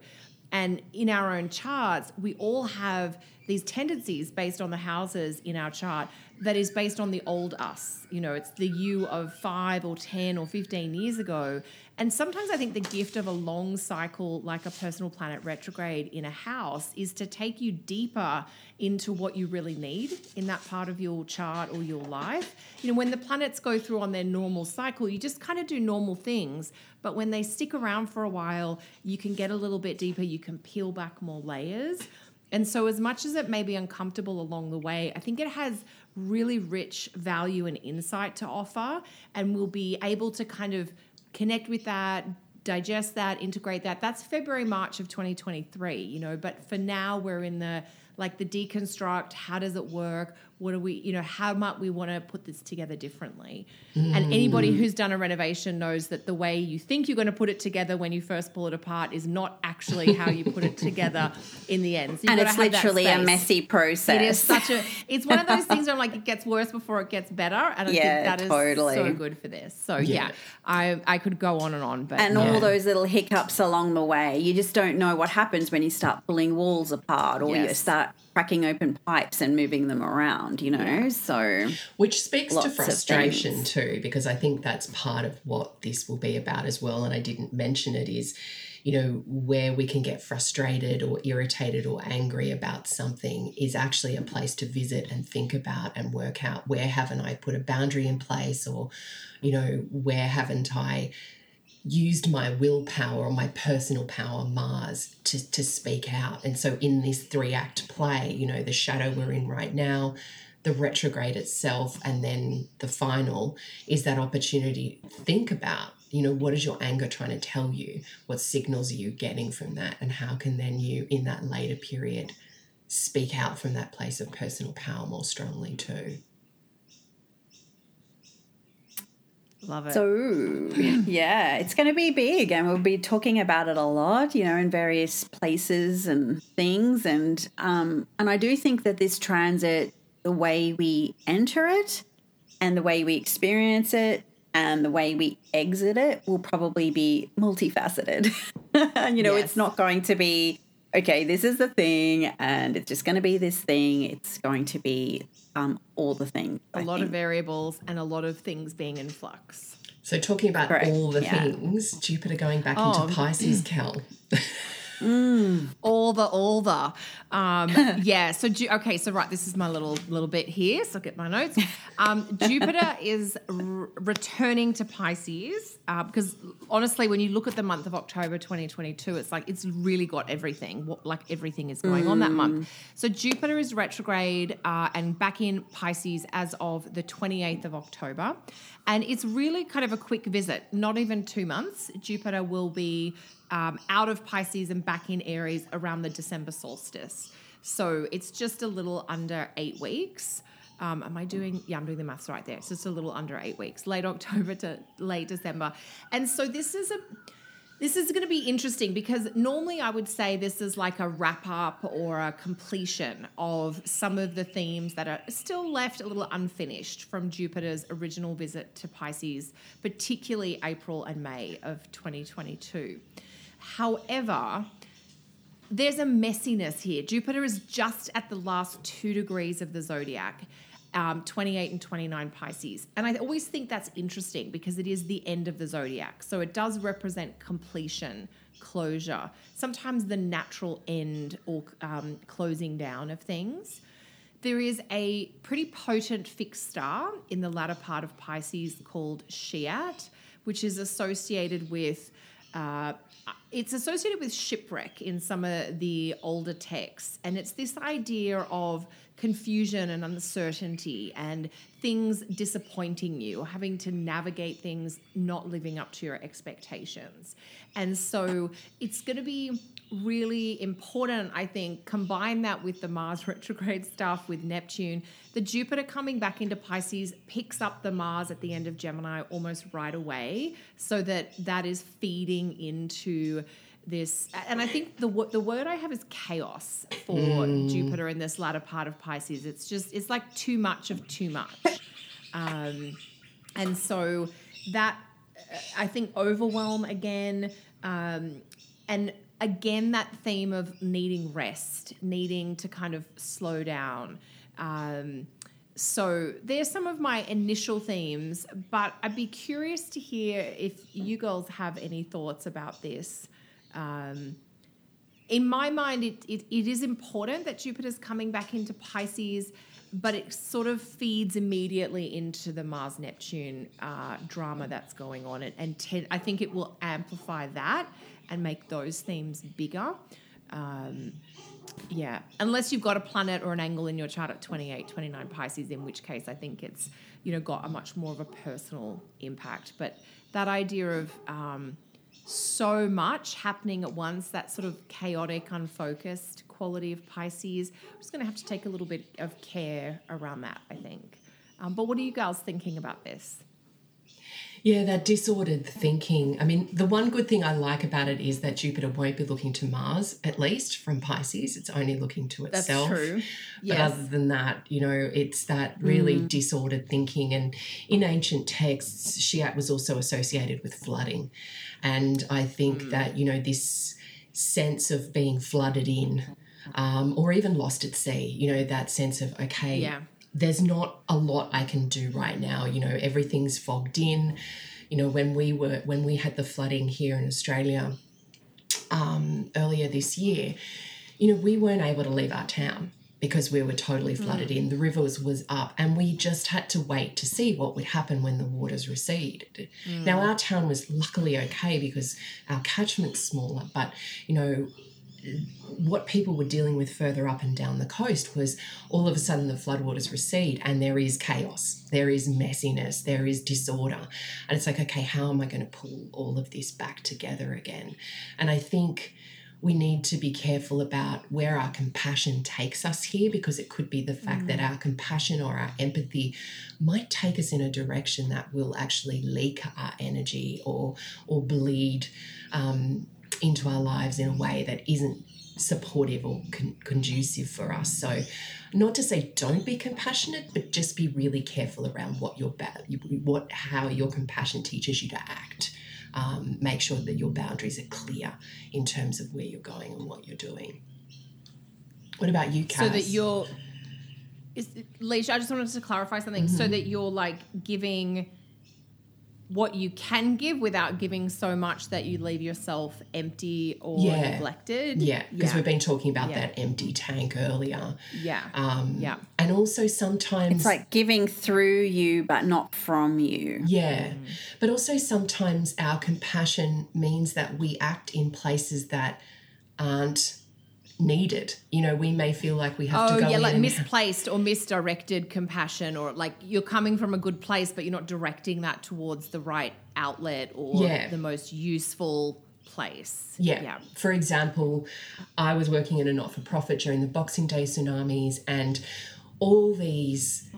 and in our own charts, we all have these tendencies based on the houses in our chart that is based on the old us. You know, it's the you of five or 10 or 15 years ago. And sometimes I think the gift of a long cycle, like a personal planet retrograde in a house, is to take you deeper into what you really need in that part of your chart or your life. You know, when the planets go through on their normal cycle, you just kind of do normal things. But when they stick around for a while, you can get a little bit deeper, you can peel back more layers. And so, as much as it may be uncomfortable along the way, I think it has really rich value and insight to offer, and we'll be able to kind of connect with that, digest that, integrate that. That's February, March of 2023, you know, but for now, we're in the like the deconstruct how does it work what do we you know how might we want to put this together differently mm. and anybody who's done a renovation knows that the way you think you're going to put it together when you first pull it apart is not actually how you put it together in the end so and it's literally a messy process. It is such a. It's one of those things where I'm like it gets worse before it gets better, and I Yeah, think that is totally. so good for this. So yeah, I I could go on and on, but and yeah. all those little hiccups along the way. You just don't know what happens when you start pulling walls apart or you start cracking open pipes and moving them around, you know? So, Which speaks to frustration too, because I think that's part of what this will be about as well. And I didn't mention it is, you know, where we can get frustrated or irritated or angry about something is actually a place to visit and think about and work out where haven't I put a boundary in place or, you know, where haven't I used my willpower or my personal power, Mars, to, to speak out. And so in this three act play, you know, the shadow we're in right now, the retrograde itself and then the final is that opportunity think about you know what is your anger trying to tell you? What signals are you getting from that? And how can then you in that later period speak out from that place of personal power more strongly too Love it. So, yeah, it's going to be big, and we'll be talking about it a lot, you know, in various places and things. And um, and I do think that this transit, the way we enter it, and the way we experience it, and the way we exit it, will probably be multifaceted. you know, Yes. it's not going to be okay. This is the thing, and it's just going to be this thing. It's going to be um, all the things. a I lot of variables and a lot of things being in flux. so talking about Correct, all the yeah. things jupiter going back Oh. into pisces kel all the all the. Um yeah so okay so right this is my little little bit here so I'll get my notes. Um jupiter is r- returning to pisces uh, because honestly when you look at the month of october 2022 it's like it's really got everything what like everything is going on that month. So jupiter is retrograde uh, and back in pisces as of the 28th of october. And it's really kind of a quick visit not even two months. Jupiter will be um, out of Pisces and back in Aries around the December solstice. So it's just a little under eight weeks. Um, am I doing? Yeah, I'm doing the maths right there. It's just a little under eight weeks, late October to late December. And so this is a. This is going to be interesting because normally I would say this is like a wrap up or a completion of some of the themes that are still left a little unfinished from Jupiter's original visit to Pisces, particularly April and May of 2022. However, there's a messiness here. Jupiter is just at the last two degrees of the zodiac, um, 28 and 29 Pisces. And I always think that's interesting because it is the end of the zodiac. So it does represent completion, closure, sometimes the natural end or um, closing down of things. There is a pretty potent fixed star in the latter part of Pisces called Scheat, which is associated with uh, it's associated with shipwreck in some of the older texts, and it's this idea of confusion and uncertainty and things disappointing you, having to navigate things not living up to your expectations. And so it's going to be really important, I think, combine that with the Mars retrograde stuff with Neptune. The Jupiter coming back into Pisces picks up the Mars at the end of Gemini almost right away, so that that is feeding into this. And I think the the word I have is chaos for Jupiter in this latter part of Pisces. It's just it's like too much of too much, um, and so that I think overwhelm again. Um, and again, that theme of needing rest, needing to kind of slow down. Um, so there's some of my initial themes, but I'd be curious to hear if you girls have any thoughts about this. Um, in my mind, it, it, it is important that Jupiter's coming back into Pisces, but it sort of feeds immediately into the Mars Neptune uh, drama that's going on. And, and I think it will amplify that and make those themes bigger. Um, yeah, unless you've got a planet or an angle in your chart at 28, 29 Pisces, in which case I think it's, you know, got a much more of a personal impact. But that idea of um, so much happening at once, that sort of chaotic, unfocused quality of Pisces, we're just going to have to take a little bit of care around that, I think. Um, but what are you girls thinking about this? Yeah, that disordered thinking. I mean, the one good thing I like about it is that Jupiter won't be looking to Mars, at least from Pisces. It's only looking to itself. That's true. But Yes. other than that, you know, it's that really disordered thinking. And in ancient texts, Scheat was also associated with flooding. And I think that, you know, this sense of being flooded in um, or even lost at sea, you know, that sense of, okay, Yeah. There's not a lot I can do right now. You know, everything's fogged in. You know, when we were when we had the flooding here in Australia um, earlier this year, you know, we weren't able to leave our town because we were totally flooded in. The river was, up, and we just had to wait to see what would happen when the waters receded. Now, our town was luckily okay because our catchment's smaller, but you know, what people were dealing with further up and down the coast was all of a sudden the floodwaters recede and there is chaos, there is messiness, there is disorder. And it's like, okay, how am I going to pull all of this back together again? And I think we need to be careful about where our compassion takes us here because it could be the fact mm. that our compassion or our empathy might take us in a direction that will actually leak our energy or or bleed um, into our lives in a way that isn't supportive or con- conducive for us. So, not to say don't be compassionate, but just be really careful around what your ba- what how your compassion teaches you to act um, make sure that your boundaries are clear in terms of where you're going and what you're doing. What about you, Cass? So that you're, is, Leisha, I just wanted to clarify something. Mm-hmm. So that you're like giving what you can give without giving so much that you leave yourself empty or yeah. neglected. Yeah, because yeah. we've been talking about yeah. that empty tank earlier. Yeah. Um, yeah. And also sometimes it's like giving through you, but not from you. Yeah. Mm. But also sometimes our compassion means that we act in places that aren't needed. You know, we may feel like we have oh, to go. yeah, like misplaced or misdirected compassion, or like you're coming from a good place, but you're not directing that towards the right outlet or yeah. the most useful place. Yeah. yeah. For example, I was working in a not for profit during the Boxing Day tsunamis, and all these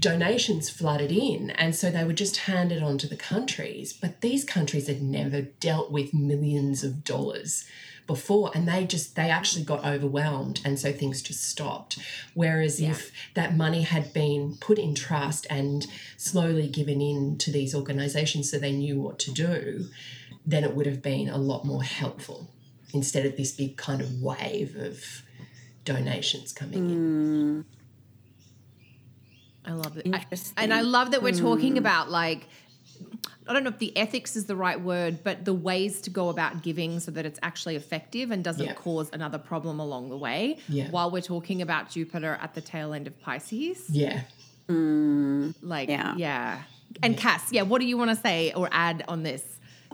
donations flooded in and so they were just handed on to the countries but these countries had never dealt with millions of dollars before and they just they actually got overwhelmed and so things just stopped whereas yeah. if that money had been put in trust and slowly given in to these organizations so they knew what to do then it would have been a lot more helpful instead of this big kind of wave of donations coming mm. in I love it. I, and I love that we're mm. talking about like I don't know if the ethics is the right word, but the ways to go about giving so that it's actually effective and doesn't yeah. cause another problem along the way. Yeah. While we're talking about Jupiter at the tail end of Pisces. Yeah. Mm, like, yeah. yeah. And yeah. Cass, yeah, what do you want to say or add on this?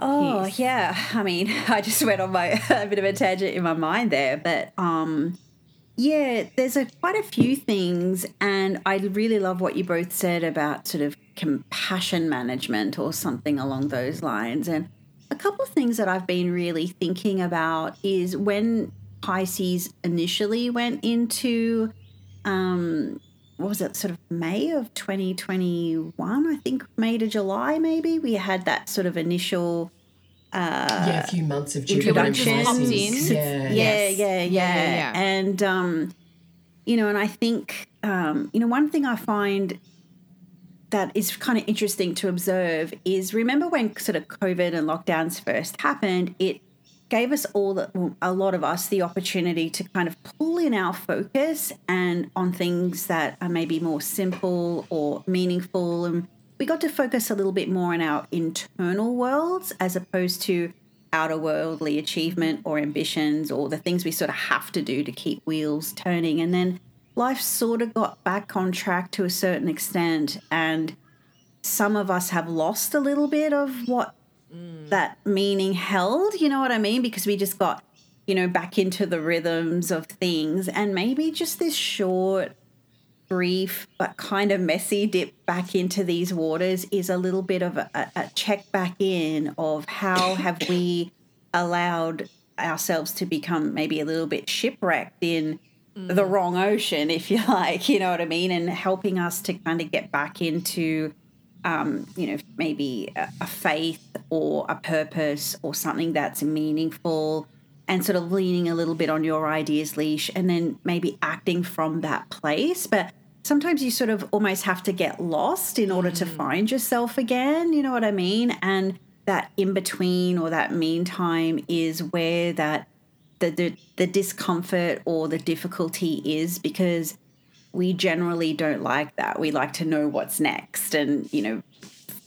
Oh, piece? yeah. I mean, I just went on my a bit of a tangent in my mind there, but um yeah, there's a, quite a few things, and I really love what you both said about sort of compassion management or something along those lines. And a couple of things that I've been really thinking about is when Pisces initially went into, um, what was it, sort of May of 2021, I think May to July, maybe, we had that sort of initial uh, yeah, a few months of introduction. in. Yeah. Yeah, yeah, yeah, yeah, And um, you know, and I think um, you know, one thing I find that is kind of interesting to observe is remember when sort of COVID and lockdowns first happened, it gave us all the, a lot of us the opportunity to kind of pull in our focus and on things that are maybe more simple or meaningful and we got to focus a little bit more on our internal worlds as opposed to outer worldly achievement or ambitions or the things we sort of have to do to keep wheels turning. And then life sort of got back on track to a certain extent. And some of us have lost a little bit of what mm. that meaning held. You know what I mean? Because we just got, you know, back into the rhythms of things. And maybe just this short, brief but kind of messy dip back into these waters is a little bit of a, a check back in of how have we allowed ourselves to become maybe a little bit shipwrecked in mm. the wrong ocean, if you like, you know what I mean, and helping us to kind of get back into, um, you know, maybe a, a faith or a purpose or something that's meaningful and sort of leaning a little bit on your ideas leash and then maybe acting from that place. But sometimes you sort of almost have to get lost in order mm. to find yourself again. You know what I mean? And that in between or that meantime is where that the, the, the discomfort or the difficulty is because we generally don't like that. We like to know what's next and, you know,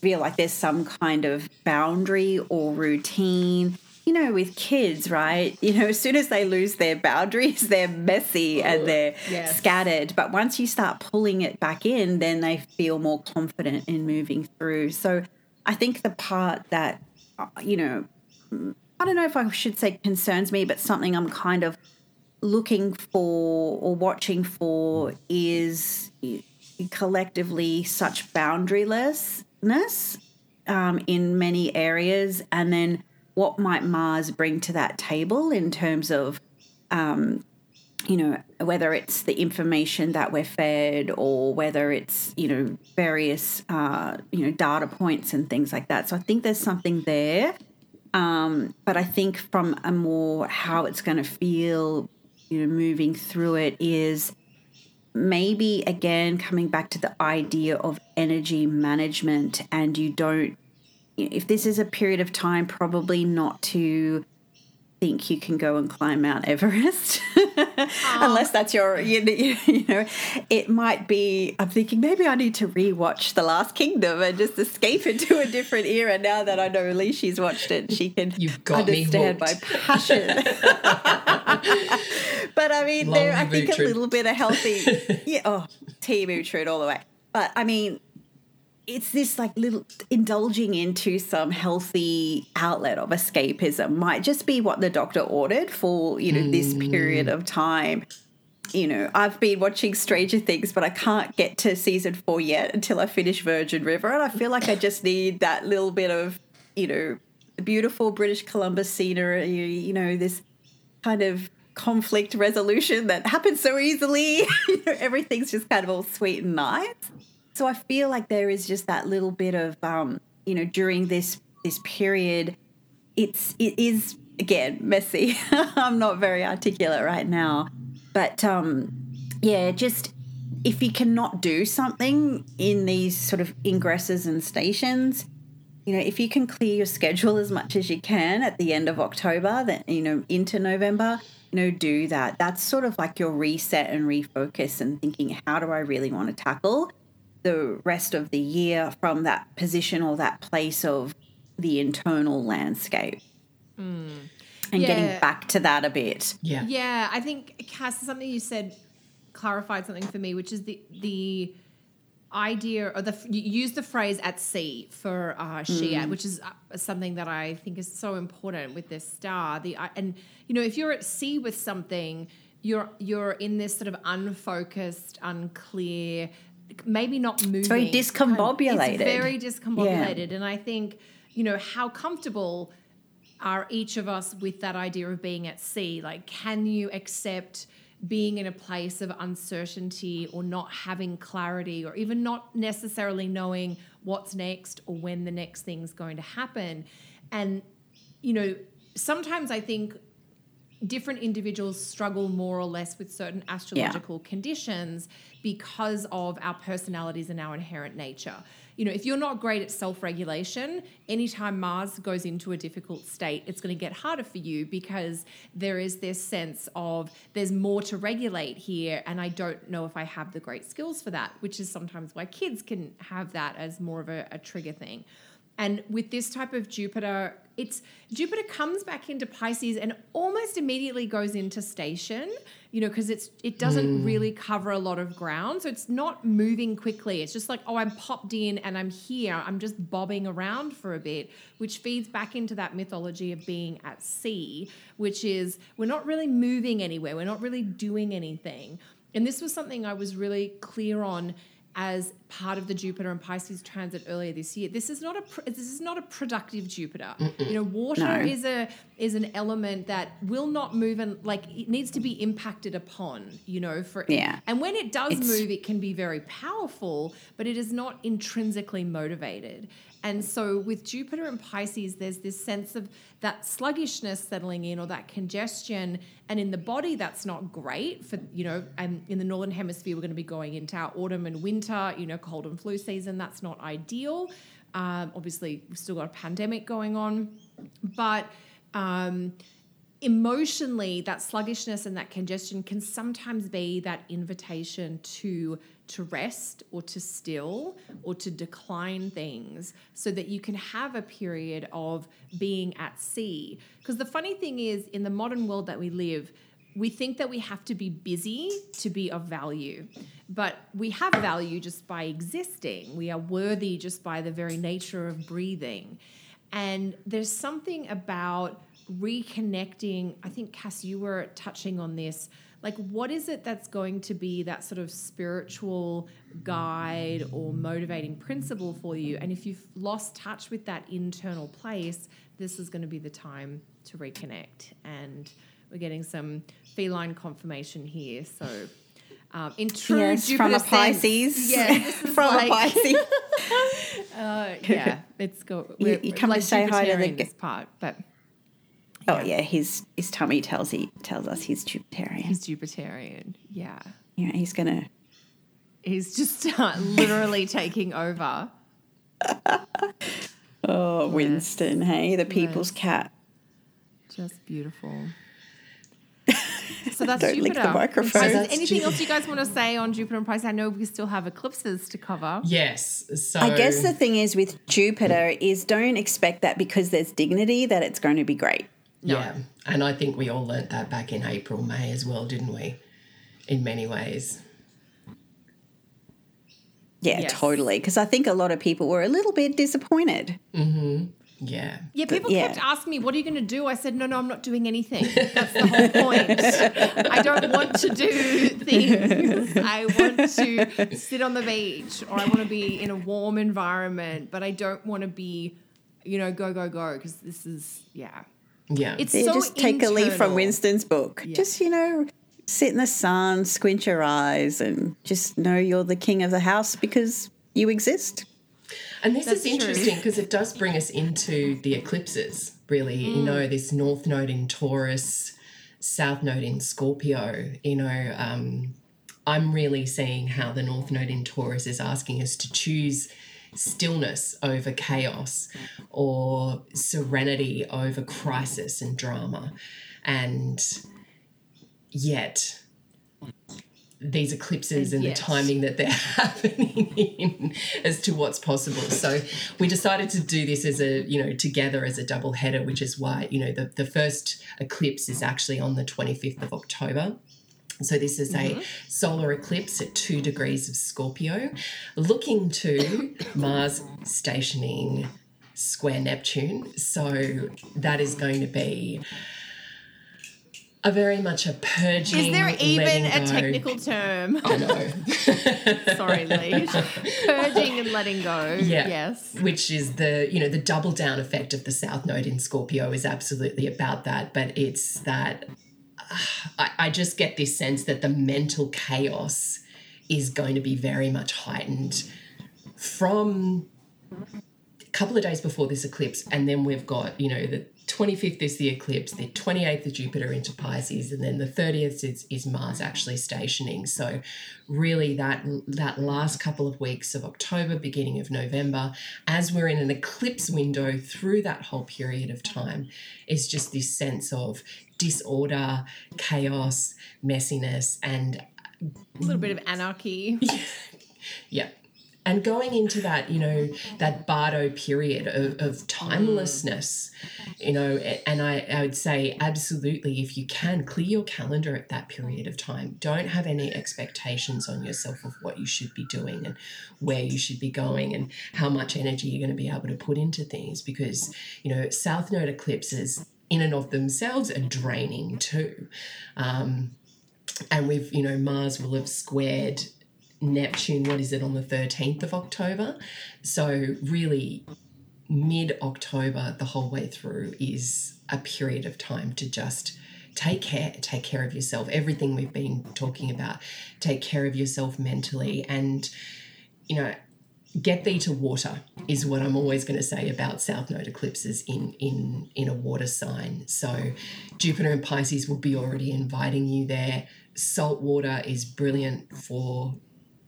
feel like there's some kind of boundary or routine you know, with kids, right? You know, as soon as they lose their boundaries, they're messy and they're yes. scattered. But once you start pulling it back in, then they feel more confident in moving through. So I think the part that, uh, you know, I don't know if I should say concerns me, but something I'm kind of looking for or watching for is collectively such boundarylessness um, in many areas, and then what might Mars bring to that table in terms of, um, you know, whether it's the information that we're fed or whether it's you know various uh, you know data points and things like that. So I think there's something there. Um, but I think from a more how it's going to feel, you know, moving through it is maybe again coming back to the idea of energy management and you don't if this is a period of time probably not to think you can go and climb Mount Everest, unless that's your, you, you, know, it might be. I'm thinking maybe I need to rewatch The Last Kingdom and just escape into a different era. Now that I know Leishy's watched it, she can You've got me. understand my passion. but I mean, there, I think a little bit of healthy, yeah. Oh, Team Uhtred all the way. But I mean, it's this like little indulging into some healthy outlet of escapism. Might just be what the doctor ordered for you know mm. this period of time. You know i've been watching stranger things but i can't get to season four yet until i finish virgin river and i feel like i just need that little bit of you know beautiful british columbia scenery you know this kind of conflict resolution that happens so easily. You know, everything's just kind of all sweet and nice so I feel like there is just that little bit of, um, you know, during this this period, it's it is again messy. I'm not very articulate right now, but um, yeah, just if you cannot do something in these sort of ingresses and stations, you know, if you can clear your schedule as much as you can at the end of October, then you know into November, you know, do that. That's sort of like your reset and refocus and thinking, how do I really want to tackle the rest of the year from that position or that place of the internal landscape. Mm. And yeah. getting back to that a bit. Yeah. Yeah. I think Cass, something you said clarified something for me, which is the the idea or the you use the phrase at sea for uh, Shia, mm. which is uh, something that I think is so important with this star. The and you know if you're at sea with something, you're you're in this sort of unfocused, unclear maybe not moving. It's very discombobulated. It's very discombobulated. Yeah. And I think, you know, how comfortable are each of us with that idea of being at sea? Like, can you accept being in a place of uncertainty or not having clarity or even not necessarily knowing what's next or when the next thing's going to happen? And, you know, sometimes I think different individuals struggle more or less with certain astrological yeah. conditions because of our personalities and our inherent nature. You know, if you're not great at self regulation, anytime Mars goes into a difficult state, it's going to get harder for you because there is this sense of there's more to regulate here, and I don't know if I have the great skills for that, which is sometimes why kids can have that as more of a, a trigger thing. And with this type of Jupiter, it's Jupiter comes back into Pisces and almost immediately goes into station, you know, because it's it doesn't mm. really cover a lot of ground. So it's not moving quickly. It's just like, oh, I'm popped in and I'm here. I'm just bobbing around for a bit, which feeds back into that mythology of being at sea, which is we're not really moving anywhere. We're not really doing anything. And this was something I was really clear on as part of the Jupiter and Pisces transit earlier this year. This is not a this is not a productive Jupiter. Mm-mm. You know, water no. is a is an element that will not move and like it needs to be impacted upon. You know, for yeah. And when it does it's, move, it can be very powerful, but it is not intrinsically motivated. And so with Jupiter and Pisces, there's this sense of that sluggishness settling in or that congestion. And in the body, that's not great for, you know, and in the Northern Hemisphere, we're going to be going into our autumn and winter, you know, cold and flu season. That's not ideal. Um, obviously, we've still got a pandemic going on. But, um, emotionally that sluggishness and that congestion can sometimes be that invitation to to rest or to still or to decline things so that you can have a period of being at sea. Because the funny thing is, in the modern world that we live, we think that we have to be busy to be of value. But we have value just by existing. We are worthy just by the very nature of breathing. And there's something about reconnecting. I think, Cass, you were touching on this. Like, what is it that's going to be that sort of spiritual guide or motivating principle for you? And if you've lost touch with that internal place, this is going to be the time to reconnect. And we're getting some feline confirmation here. So, um, in true yes, Jupiter from a Pisces. yeah, from like- a Pisces. Uh, yeah, it's go. You- we're- you we're come to like say hi to the this part, but Oh yeah, his his tummy tells he tells us he's Jupiterian. he's Jupiterian. Yeah, yeah, he's gonna. he's just uh, literally taking over. Oh, Winston, hey, the people's cat. Just beautiful. So that's Don't lick Jupiter. the microphone. Is there That's anything Jupiter. else you guys want to say on Jupiter and Pisces? I know we still have eclipses to cover. Yes. So I guess the thing is with Jupiter is don't expect that because there's dignity that it's going to be great. Yeah. And I think we all learnt that back in April, May as well, didn't we? In many ways. Yeah, Yes. totally. Because I think a lot of people were a little bit disappointed. Mm-hmm. Yeah. Yeah, people yeah. kept asking me, "What are you going to do?" I said, "No, no, I'm not doing anything. That's the whole point. I don't want to do things. I want to sit on the beach, or I want to be in a warm environment, but I don't want to be, you know, go go go because this is yeah. Yeah. It's Yeah, so just take a leaf from. Winston's book. Just, you know, sit in the sun, squint your eyes, and just know you're the king of the house because you exist. And this That's is interesting because it does bring us into the eclipses, really. You know, Mm. this north node in Taurus, south node in Scorpio. You know, um, I'm really seeing how the north node in Taurus is asking us to choose stillness over chaos or serenity over crisis and drama. And yet, these eclipses and the timing that they're happening in as to what's possible. So we decided to do this as a, you know, together as a double header, which is why, you know, the, the first eclipse is actually on the 25th of October. So this is a mm-hmm. solar eclipse at two degrees of Scorpio, looking to Mars stationing square Neptune. So that is going to be a very much a purging. Is there even a technical term? I know. Sorry, Leash. Purging and letting go. Yeah. Yes. Which is the, you know, the double down effect of the South Node in Scorpio is absolutely about that. But it's that I, I just get this sense that the mental chaos is going to be very much heightened from a couple of days before this eclipse. And then we've got, you know, the 25th is the eclipse, the 28th of Jupiter into Pisces, and then the 30th is, is Mars actually stationing. So really that that last couple of weeks of October, beginning of November, as we're in an eclipse window through that whole period of time, is just this sense of disorder, chaos, messiness, and A little bit of anarchy. yeah. And going into that, you know, that Bardo period of, of timelessness, you know, and I, I would say absolutely, if you can, clear your calendar at that period of time. Don't have any expectations on yourself of what you should be doing and where you should be going and how much energy you're going to be able to put into things because, you know, South Node eclipses in and of themselves are draining too. Um, and we've, you know, Mars will have squared Neptune, what is it, on the 13th of October? So, really, mid October, the whole way through, is a period of time to just take care, take care of yourself. Everything we've been talking about, take care of yourself mentally and, you know, get thee to water is what I'm always going to say about south node eclipses in in in a water sign. So Jupiter and Pisces will be already inviting you there. Salt water is brilliant for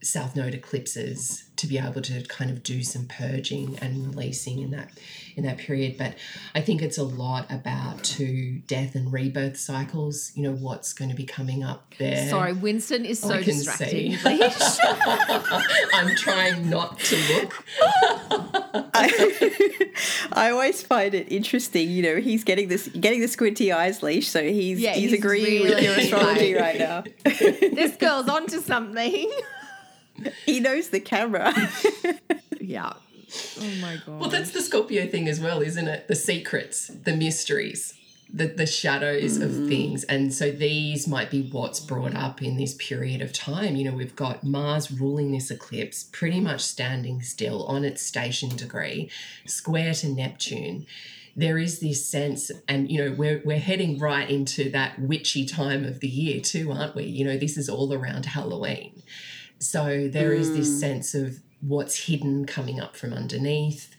south node eclipses to be able to kind of do some purging and releasing in that in that period but i think it's a lot about to death and rebirth cycles you know what's going to be coming up there Sorry, Winston is oh, so distracting. i'm trying not to look I always find it interesting. You know, he's getting this, getting the squinty eyes leash, so he's Yeah, he's, he's agreeing with your astrology right now. this girl's onto something. he knows the camera. yeah. Oh my god. Well, that's the Scorpio thing as well, isn't it? The secrets, the mysteries. the, the shadows mm. of things. And so these might be what's brought up in this period of time. You know, we've got Mars ruling this eclipse pretty much standing still on its station degree, square to Neptune. There is this sense, and you know, we're we're heading right into that witchy time of the year too, aren't we? You know, this is all around Halloween. So there mm. is this mm. sense of what's hidden coming up from underneath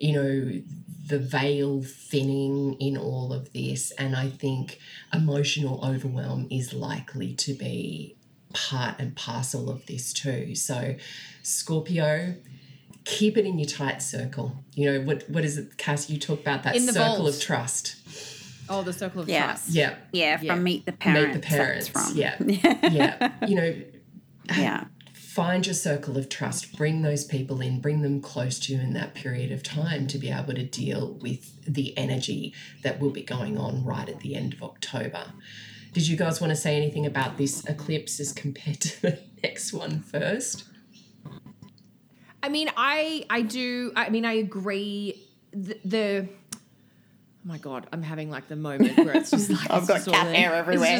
you know, the veil thinning in all of this. And I think emotional overwhelm is likely to be part and parcel of this too. So, Scorpio, keep it in your tight circle. You know, what what is it, Cass? You talk about that circle vault. of trust. Oh, the circle of yeah. trust. Yeah. Yeah, from yeah. Meet the Parents. Meet the Parents. From. Yeah. yeah. You know, yeah find your circle of trust, bring those people in, bring them close to you in that period of time to be able to deal with the energy that will be going on right at the end of October. Did you guys want to say anything about this eclipse as compared to the next one first? I mean, I I do. I mean, I agree. The, the oh my god, I'm having like the moment where it's just like I've got cat hair everywhere.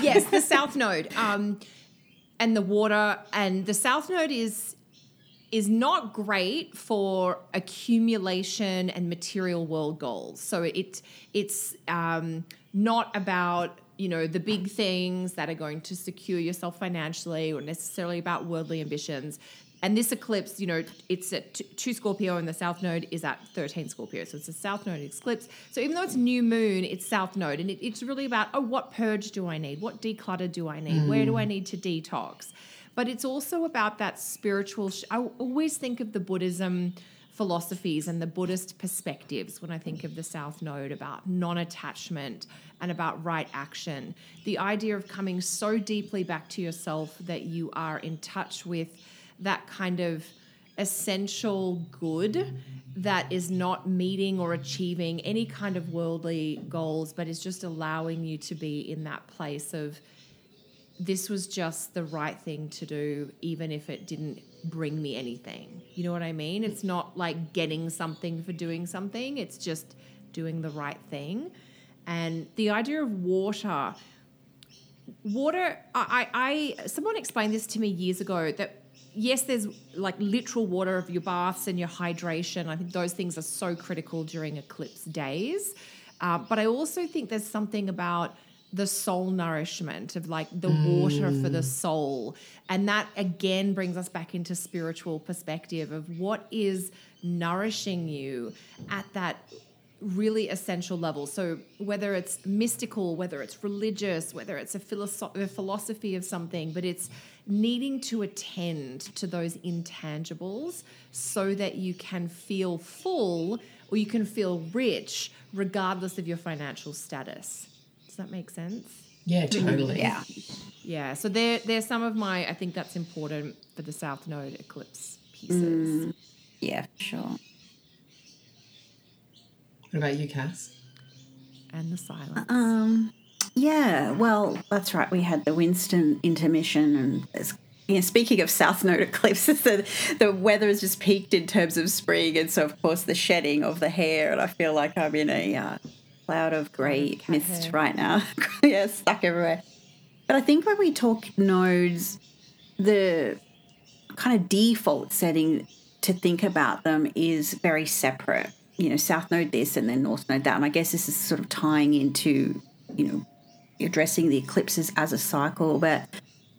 yes, the South Node. Um, and the water and the south node is is not great for accumulation and material world goals. So it it's um, not about you know the big things that are going to secure yourself financially or necessarily about worldly ambitions and this eclipse, you know, it's at two Scorpio and the South Node is at 13 Scorpio. So it's a South Node eclipse. So even though it's new moon, it's South Node. And it, it's really about, oh, what purge do I need? What declutter do I need? Mm. Where do I need to detox? But it's also about that spiritual. Sh- I always think of the Buddhism philosophies and the Buddhist perspectives when I think of the South Node about non attachment and about right action. The idea of coming so deeply back to yourself that you are in touch with that kind of essential good that is not meeting or achieving any kind of worldly goals, but is just allowing you to be in that place of this was just the right thing to do, even if it didn't bring me anything. You know what I mean? It's not like getting something for doing something, it's just doing the right thing. And the idea of water, water, I, I, someone explained this to me years ago that yes, there's like literal water of your baths and your hydration. I think those things are so critical during eclipse days. Uh, but I also think there's something about the soul nourishment of like the mm. water for the soul. And that again brings us back into spiritual perspective of what is nourishing you at that really essential level. So whether it's mystical, whether it's religious, whether it's a, philosoph- a philosophy of something, but it's needing to attend to those intangibles so that you can feel full or you can feel rich regardless of your financial status. Does that make sense? Yeah, totally. Yeah. Yeah. So there there's some of my I think that's important for the South Node eclipse pieces. Mm, yeah, sure. What about you, Cass? And the silence. Um, yeah, well, that's right. We had the Winston intermission, and you know, speaking of South Node eclipses, the, the weather has just peaked in terms of spring, and so of course the shedding of the hair, and I feel like I'm in a uh, cloud of grey mist hair. right now. yeah, stuck everywhere. But I think when we talk nodes, the kind of default setting to think about them is very separate you know, South Node this and then North Node that. And I guess this is sort of tying into, you know, addressing the eclipses as a cycle. But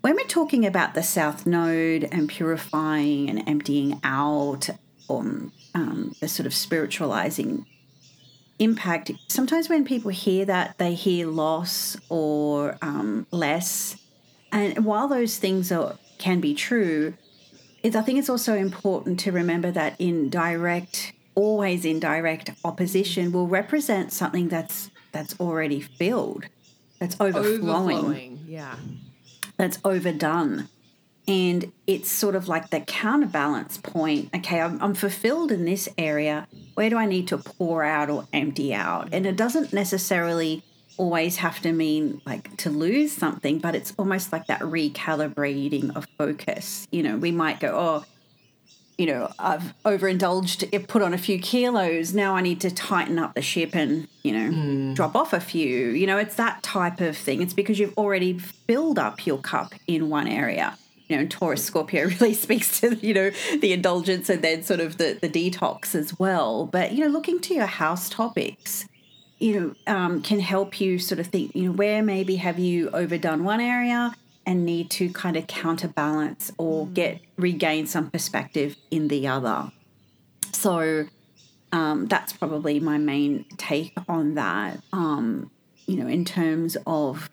when we're talking about the South Node and purifying and emptying out on um, the sort of spiritualizing impact, sometimes when people hear that, they hear loss or um, less. And while those things are, can be true, I think it's also important to remember that in direct always in direct opposition will represent something that's that's already filled that's overflowing, overflowing. yeah. That's overdone. And it's sort of like the counterbalance point okay I'm, I'm, fulfilled in this area where do i need to pour out or empty out? And it doesn't necessarily always have to mean like to lose something but it's almost like that recalibrating of focus. You know we might go oh you know, I've overindulged, it put on a few kilos. Now I need to tighten up the ship and, you know, mm. drop off a few. You know, it's that type of thing. It's because you've already filled up your cup in one area. You know, Taurus Scorpio really speaks to, you know, the indulgence and then sort of the, the detox as well. But, you know, looking to your house topics, you know, um, can help you sort of think, you know, where maybe have you overdone one area and need to kind of counterbalance or mm. get regain some perspective in the other. So um, that's probably my main take on that. Um, you know, in terms of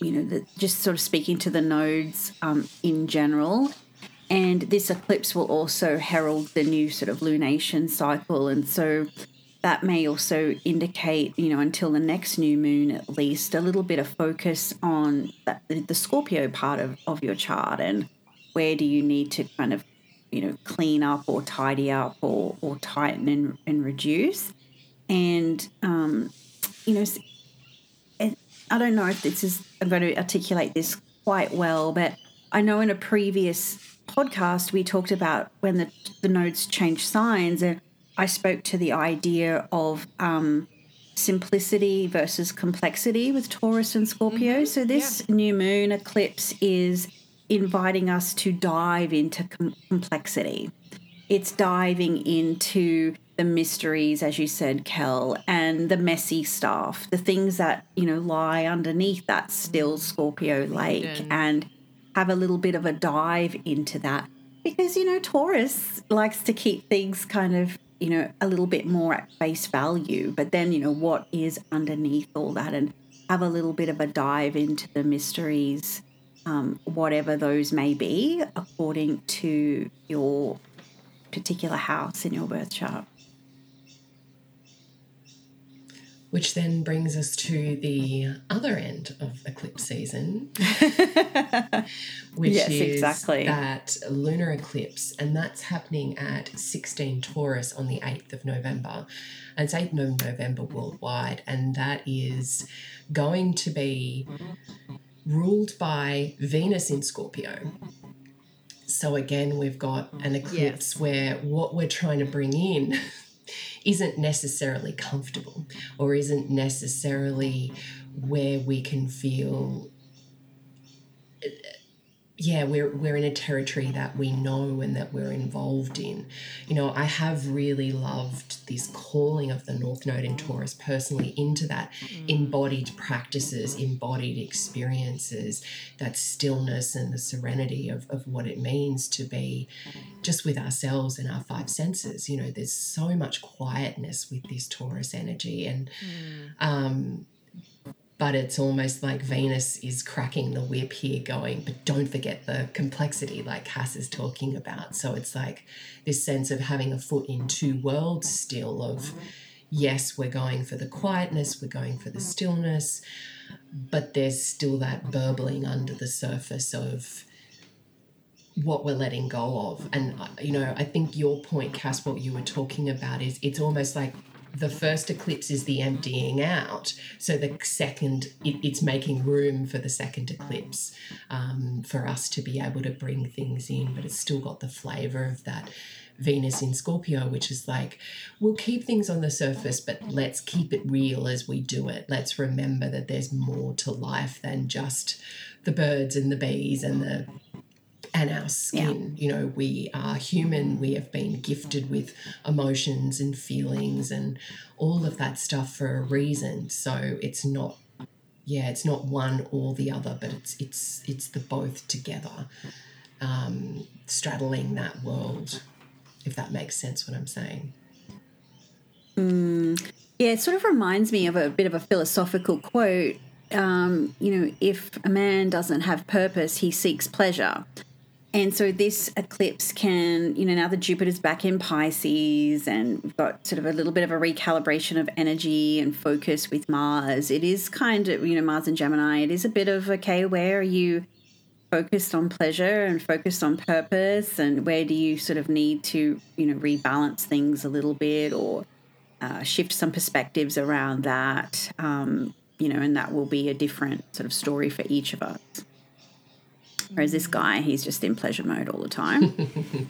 you know, the, just sort of speaking to the nodes um, in general. And this eclipse will also herald the new sort of lunation cycle. And so that may also indicate, you know, until the next new moon at least, a little bit of focus on the Scorpio part of, of your chart and where do you need to kind of, you know, clean up or tidy up or, or tighten and, and reduce. And, um, you know, I don't know if this is, I'm going to articulate this quite well, but I know in a previous podcast we talked about when the, the nodes change signs and I spoke to the idea of um, simplicity versus complexity with Taurus and Scorpio. Mm-hmm. So, this yeah. new moon eclipse is inviting us to dive into com- complexity. It's diving into the mysteries, as you said, Kel, and the messy stuff, the things that, you know, lie underneath that still Scorpio lake, and have a little bit of a dive into that. Because, you know, Taurus likes to keep things kind of you know, a little bit more at face value, but then, you know, what is underneath all that and have a little bit of a dive into the mysteries, um, whatever those may be, according to your particular house in your birth chart. Which then brings us to the other end of eclipse season, which yes, is exactly. that lunar eclipse, and that's happening at 16 Taurus on the 8th of November. And it's 8th of November worldwide, and that is going to be ruled by Venus in Scorpio. So again, we've got an eclipse yes. where what we're trying to bring in isn't necessarily comfortable or isn't necessarily where we can feel yeah, we're we're in a territory that we know and that we're involved in. You know, I have really loved this calling of the North Node in Taurus personally into that mm. embodied practices, embodied experiences, that stillness and the serenity of, of what it means to be just with ourselves and our five senses. You know, there's so much quietness with this Taurus energy and mm. um but it's almost like Venus is cracking the whip here, going, but don't forget the complexity, like Cass is talking about. So it's like this sense of having a foot in two worlds still of, yes, we're going for the quietness, we're going for the stillness, but there's still that burbling under the surface of what we're letting go of. And, uh, you know, I think your point, Cass, what you were talking about is it's almost like the first eclipse is the emptying out. So the second, it, it's making room for the second eclipse um, for us to be able to bring things in, but it's still got the flavor of that Venus in Scorpio, which is like, we'll keep things on the surface, but let's keep it real as we do it. Let's remember that there's more to life than just the birds and the bees and the and our skin. Yeah. You know, we are human, we have been gifted with emotions and feelings and all of that stuff for a reason. So it's not yeah, it's not one or the other, but it's it's it's the both together. Um, straddling that world, if that makes sense what I'm saying. Mm, yeah, it sort of reminds me of a bit of a philosophical quote. Um, you know, if a man doesn't have purpose, he seeks pleasure. And so this eclipse can, you know, now the Jupiter's back in Pisces and we've got sort of a little bit of a recalibration of energy and focus with Mars. It is kind of, you know, Mars and Gemini, it is a bit of, okay, where are you focused on pleasure and focused on purpose? And where do you sort of need to, you know, rebalance things a little bit or uh, shift some perspectives around that? Um, you know, and that will be a different sort of story for each of us. Whereas this guy, he's just in pleasure mode all the time.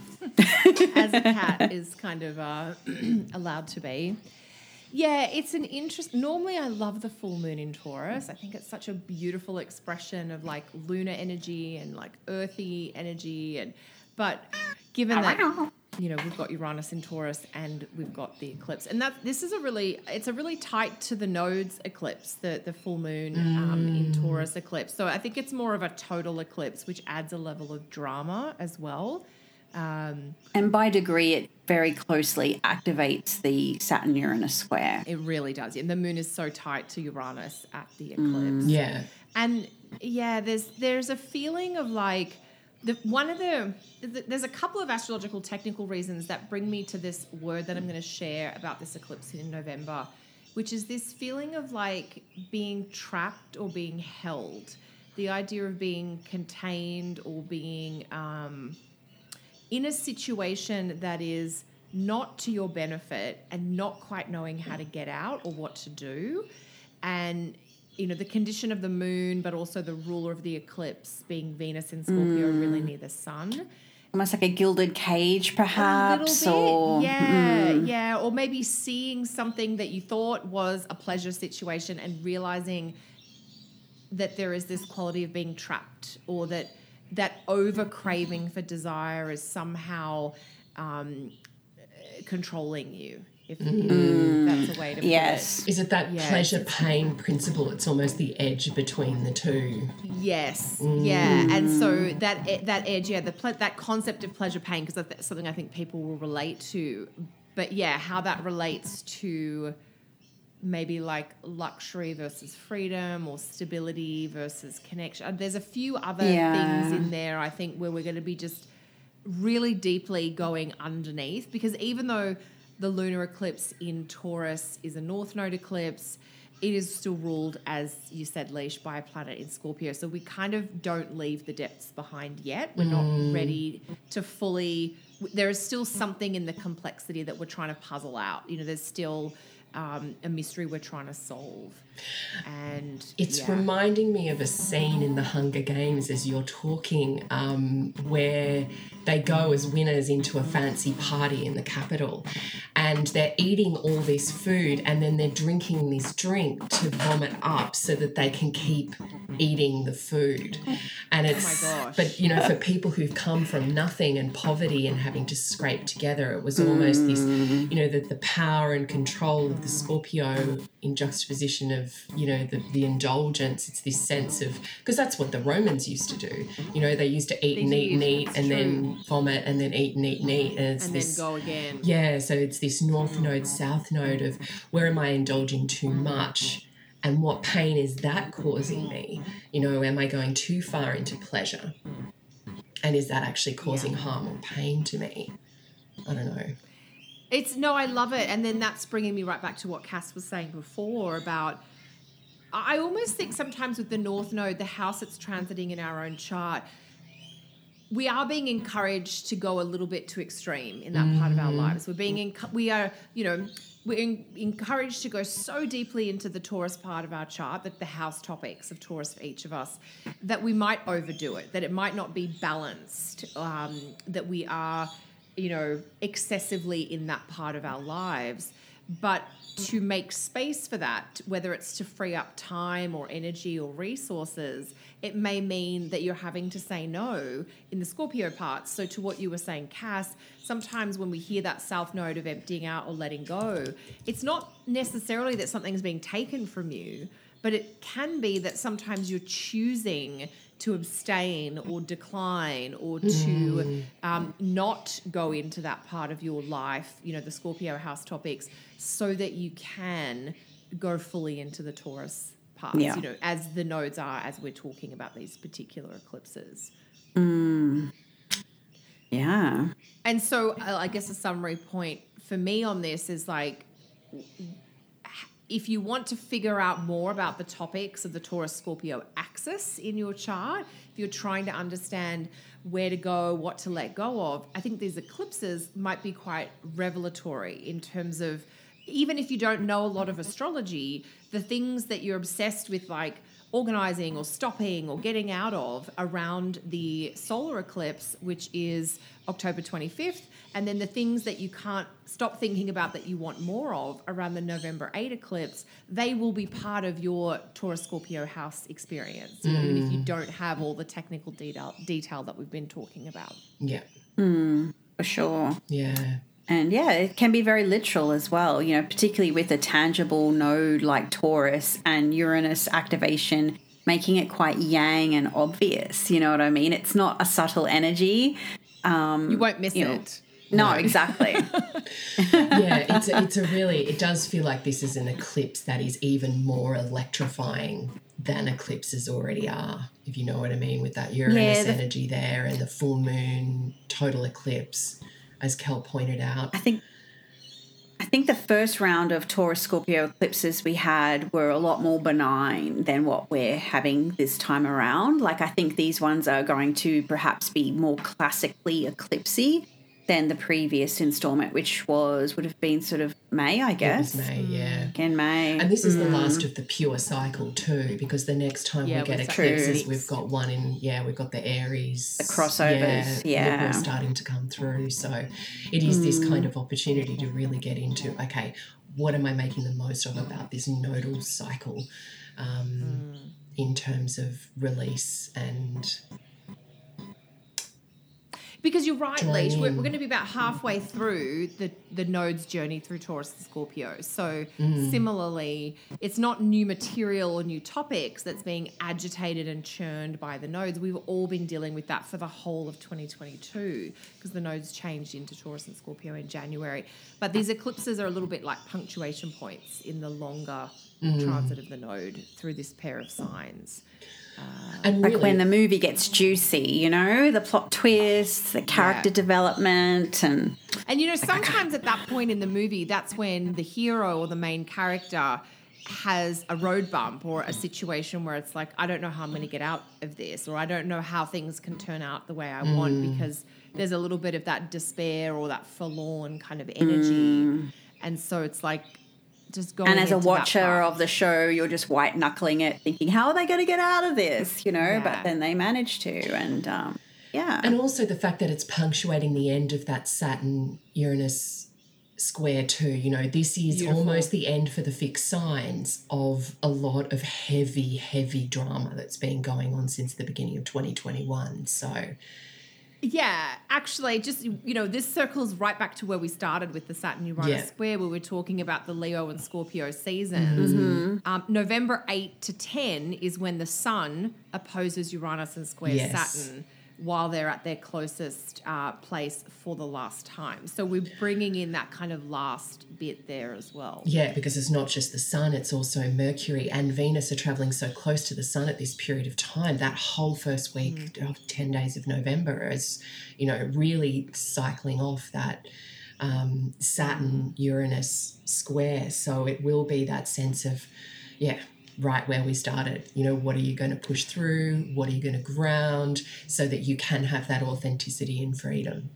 as a cat is kind of uh, allowed to be. Yeah, it's an interest. Normally, I love the full moon in Taurus. I think it's such a beautiful expression of like lunar energy and like earthy energy. And but given that you know we've got Uranus in Taurus and we've got the eclipse, and that this is a really it's a really tight to the nodes eclipse, the the full moon um, in Taurus eclipse. So I think it's more of a total eclipse, which adds a level of drama as well. Um, And by degree, it very closely activates the Saturn Uranus square. It really does. And the moon is so tight to Uranus at the eclipse. Yeah. And yeah, there's there's a feeling of like the one of the there's a couple of astrological technical reasons that bring me to this word that I'm going to share about this eclipse in November, which is this feeling of like being trapped or being held. The idea of being contained or being um, in a situation that is not to your benefit and not quite knowing how to get out or what to do and you know the condition of the moon but also the ruler of the eclipse being venus in scorpio really near the sun. Almost like a gilded cage, perhaps, or yeah yeah or maybe seeing something that you thought was a pleasure situation and realizing that there is this quality of being trapped or that that over craving for desire is somehow um, controlling you if, mm-hmm. if that's a way to put yes. Is it that Yeah, pleasure pain principle? It's almost the edge between the two. it. Yes, mm. yeah, and so that that edge, yeah, the ple- that concept of pleasure pain because that's something I think people will relate to. But yeah, how that relates to maybe like luxury versus freedom or stability versus connection. There's a few other Yeah. things in there I think where we're going to be just really deeply going underneath because even though the lunar eclipse in Taurus is a north node eclipse, it is still ruled, as you said, Leash, by a planet in Scorpio. So we kind of don't leave the depths behind yet. We're not mm. ready to fully. There is still something in the complexity that we're trying to puzzle out. You know, there's still um, a mystery we're trying to solve. And It's yeah. reminding me of a scene in the Hunger Games as you're talking, um, where they go as winners into a fancy party in the capital, and they're eating all this food, and then they're drinking this drink to vomit up so that they can keep eating the food. And it's, gosh. but you know, for people who've come from nothing and poverty and having to scrape together, it was almost this, you know, the, the power and control of the Scorpio in juxtaposition of, you know, the, the indulgence. It's this sense of, because that's what the Romans used to do. You know, they used to eat and They eat and eat and then vomit and then eat and eat and eat. And it's and then this. go again. Yeah, so it's this north node, south node of where am I indulging too much and what pain is that causing me? You know, am I going too far into pleasure? And is that actually causing harm or pain to me? I don't know. It's no, I love it, and then that's bringing me right back to what Cass was saying before about. I almost think sometimes with the North Node, the house that's transiting in our own chart, we are being encouraged to go a little bit too extreme in that part of our lives. We're being, enc- we are, you know, we're en- encouraged to go so deeply into the Taurus part of our chart, that the house topics of Taurus for each of us, that we might overdo it, that it might not be balanced, um, that we are, you know, excessively in that part of our lives. But to make space for that, whether it's to free up time or energy or resources, it may mean that you're having to say no in the Scorpio part. So, to what you were saying, Cass, sometimes when we hear that south node of emptying out or letting go, it's not necessarily that something's being taken from you, but it can be that sometimes you're choosing to abstain or decline or to um, not go into that part of your life, you know, the Scorpio house topics, so that you can go fully into the Taurus parts, Yeah. you know, as the nodes are, as we're talking about these particular eclipses. Yeah. And so uh, I guess a summary point for me on this is like if you want to figure out more about the topics of the Taurus Scorpio axis in your chart, if you're trying to understand where to go, what to let go of, I think these eclipses might be quite revelatory in terms of even if you don't know a lot of astrology, the things that you're obsessed with, like, organizing or stopping or getting out of around the solar eclipse, which is October 25th, and then the things that you can't stop thinking about that you want more of around the November 8 eclipse, they will be part of your Taurus Scorpio house experience, you know, even if you mm. don't have all the technical detail, detail that we've been talking about. Yeah. Mm, for sure. Yeah. And yeah, it can be very literal as well, you know, particularly with a tangible node like Taurus and Uranus activation, making it quite yang and obvious. You know what I mean? It's not a subtle energy. Um, you won't miss you know, it. No, exactly. yeah, it's a, it's a really it does feel like this is an eclipse that is even more electrifying than eclipses already are, if you know what I mean, with that Uranus Yeah, the- energy there and the full moon total eclipse, as Kel pointed out. I think I think the first round of Taurus Scorpio eclipses we had were a lot more benign than what we're having this time around. Like I think these ones are going to perhaps be more classically eclipsy than the previous installment, which was would have been sort of May, I It guess. was May, yeah. Mm. In May. And this is the mm. last of the pure cycle too, because the next time Yeah, we get eclipses, True. we've got one in yeah, we've got the Aries, the crossovers, yeah. starting to come through. So it is this kind of mm. opportunity to really get into okay, what am I making the most of about this nodal cycle, um, in terms of release and Because you're right, Leash. We're, we're going to be about halfway through the, the node's journey through Taurus and Scorpio. So, Mm. similarly, it's not new material or new topics that's being agitated and churned by the nodes. We've all been dealing with that for the whole of 2022 because the nodes changed into Taurus and Scorpio in January. But these eclipses are a little bit like punctuation points in the longer Mm. transit of the node through this pair of signs. Ah, and like really, when the movie gets juicy, you know, the plot twists, the character Yeah. development, and And you know, sometimes at that point in the movie, that's when the hero or the main character has a road bump or a situation where it's like, I don't know how I'm going to get out of this, or I don't know how things can turn out the way I want mm. because there's a little bit of that despair or that forlorn kind of energy. Mm. And so it's like, just going and as a into that watcher of the show, you're just white knuckling it, thinking, how are they going to get out of this? You know, Yeah. but then they manage to, and um, yeah, And also the fact that it's punctuating the end of that Saturn Uranus square too. You know, this is Beautiful. almost the end for the fixed signs of a lot of heavy, heavy drama that's been going on since the beginning of 2021. So Yeah, actually, just you know, this circles right back to where we started with the Saturn Uranus Yeah. square, where we're talking about the Leo and Scorpio seasons. Um, November eight to ten is when the Sun opposes Uranus and squares Yes. Saturn, while they're at their closest uh, place for the last time. So we're bringing in that kind of last bit there as well. yeah, because it's not just the sun, it's also Mercury and Venus are traveling so close to the sun at this period of time. That whole first week of 10 days of November is, you know, really cycling off that um, Saturn Uranus square. So it will be that sense of, yeah, right where we started. You know, what are you going to push through? What are you going to ground so that you can have that authenticity and freedom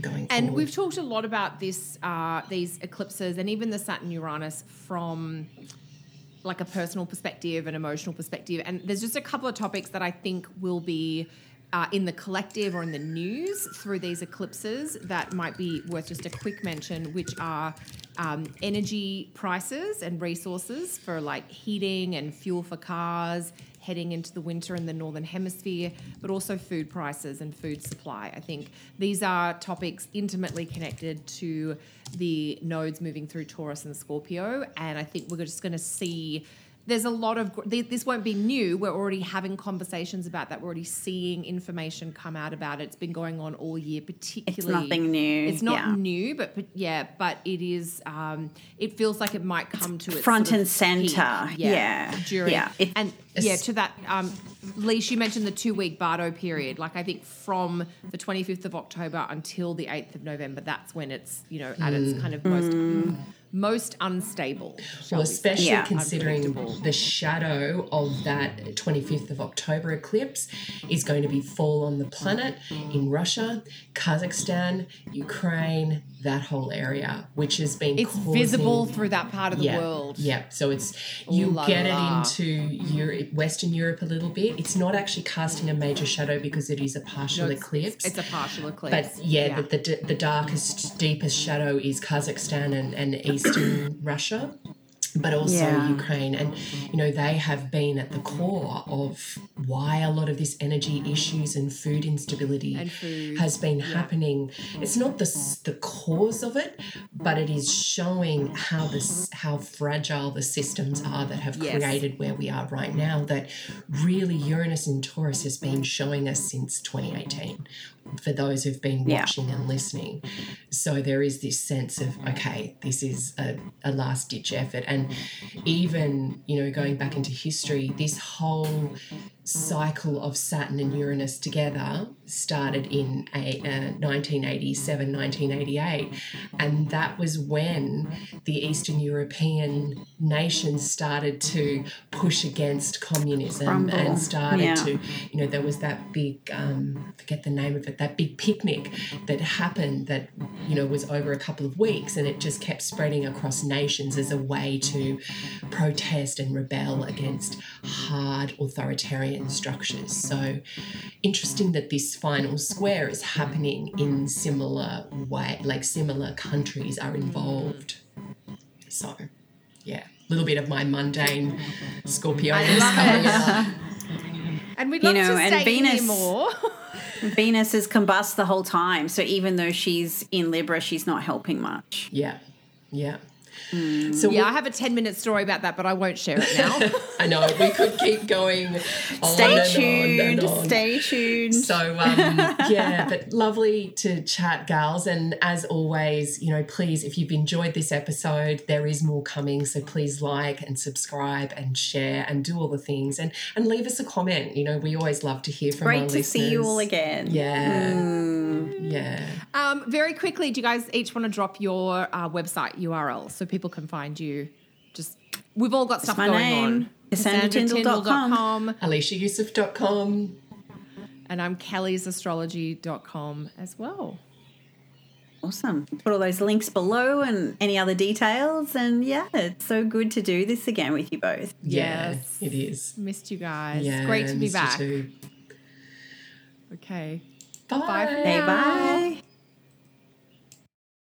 going And forward? we've talked a lot about this, uh, these eclipses, and even the Saturn Uranus from like a personal perspective, an emotional perspective. And there's just a couple of topics that I think will be uh, in the collective or in the news through these eclipses that might be worth just a quick mention, which are um, energy prices and resources for like heating and fuel for cars heading into the winter in the northern hemisphere, but also food prices and food supply. I think these are topics intimately connected to the nodes moving through Taurus and Scorpio, and I think we're just going to see. There's a lot of this won't be new. We're already having conversations about that. We're already seeing information come out about it. It's been going on all year, particularly. nothing new, It's not yeah. new, but, but yeah, but it is. Um, it feels like it might come to its front sort and center. peak. Yeah. during Yeah. It- and yeah, to that, um, Leash, you mentioned the two week Bardo period. Like, I think from the 25th of October until the 8th of November, that's when it's, you know, at its kind of most most unstable. Well, especially Yeah. considering the shadow of that 25th of October eclipse is going to be fall on the planet in Russia, Kazakhstan, Ukraine, that whole area, which has been It's causing, visible through that part of the yeah, world. Yeah, so it's you la get la. it into Europe, Western Europe a little bit. It's not actually casting a major shadow because it is a partial No, it's- eclipse. It's a partial eclipse. but yeah, The, the the darkest, deepest shadow is Kazakhstan and, and eastern Russia, but also Yeah. Ukraine. And you know they have been at the core of why a lot of this energy issues and food instability And food, has been happening. It's not the the cause of it, but it is showing how this how fragile the systems are that have Yes. created where we are right now. That really Uranus and Taurus has been showing us since 2018. For those who've been Yeah. watching and listening, so there is this sense of okay, this is a, a last ditch effort, and even you know going back into history, this whole cycle of Saturn and Uranus together started in a, uh, 1987, 1988. And that was when the Eastern European nations started to push against communism Crumble. and started Yeah. to, you know, there was that big, um, forget the name of it, that big picnic that happened that, you know, was over a couple of weeks and it just kept spreading across nations as a way to protest and rebel against hard authoritarian structures. So interesting that this final square is happening in similar way, like similar countries are involved. So yeah, a little bit of my mundane Scorpio love coming it. out. and we'd You love know, to and stay Venus- more. Venus is combust the whole time. So even though she's in Libra, she's not helping much. Yeah, yeah. So yeah, I have a 10 minute story about that, but I won't share it now. I know we could keep going. on Stay and tuned. on and on. Stay tuned. So um, yeah, but lovely to chat, gals. And as always, you know, please, if you've enjoyed this episode, there is more coming. So please like and subscribe and share and do all the things and and leave us a comment. You know, we always love to hear from Great to see you all again. Yeah, yeah. um, very quickly, do you guys each want to drop your uh, website URL so people can find you? Just we've all got stuff my going name, on. CassandraTyndall.com. AliciaYusuf.com. And I'm kellysastrology.com as well. Awesome. Put all those links below and any other details. And yeah, it's so good to do this again with you both. Yeah, Yes. it is. Missed you guys. Yeah, Great to be missed you back. too. Okay. Bye. Bye for Say now. bye.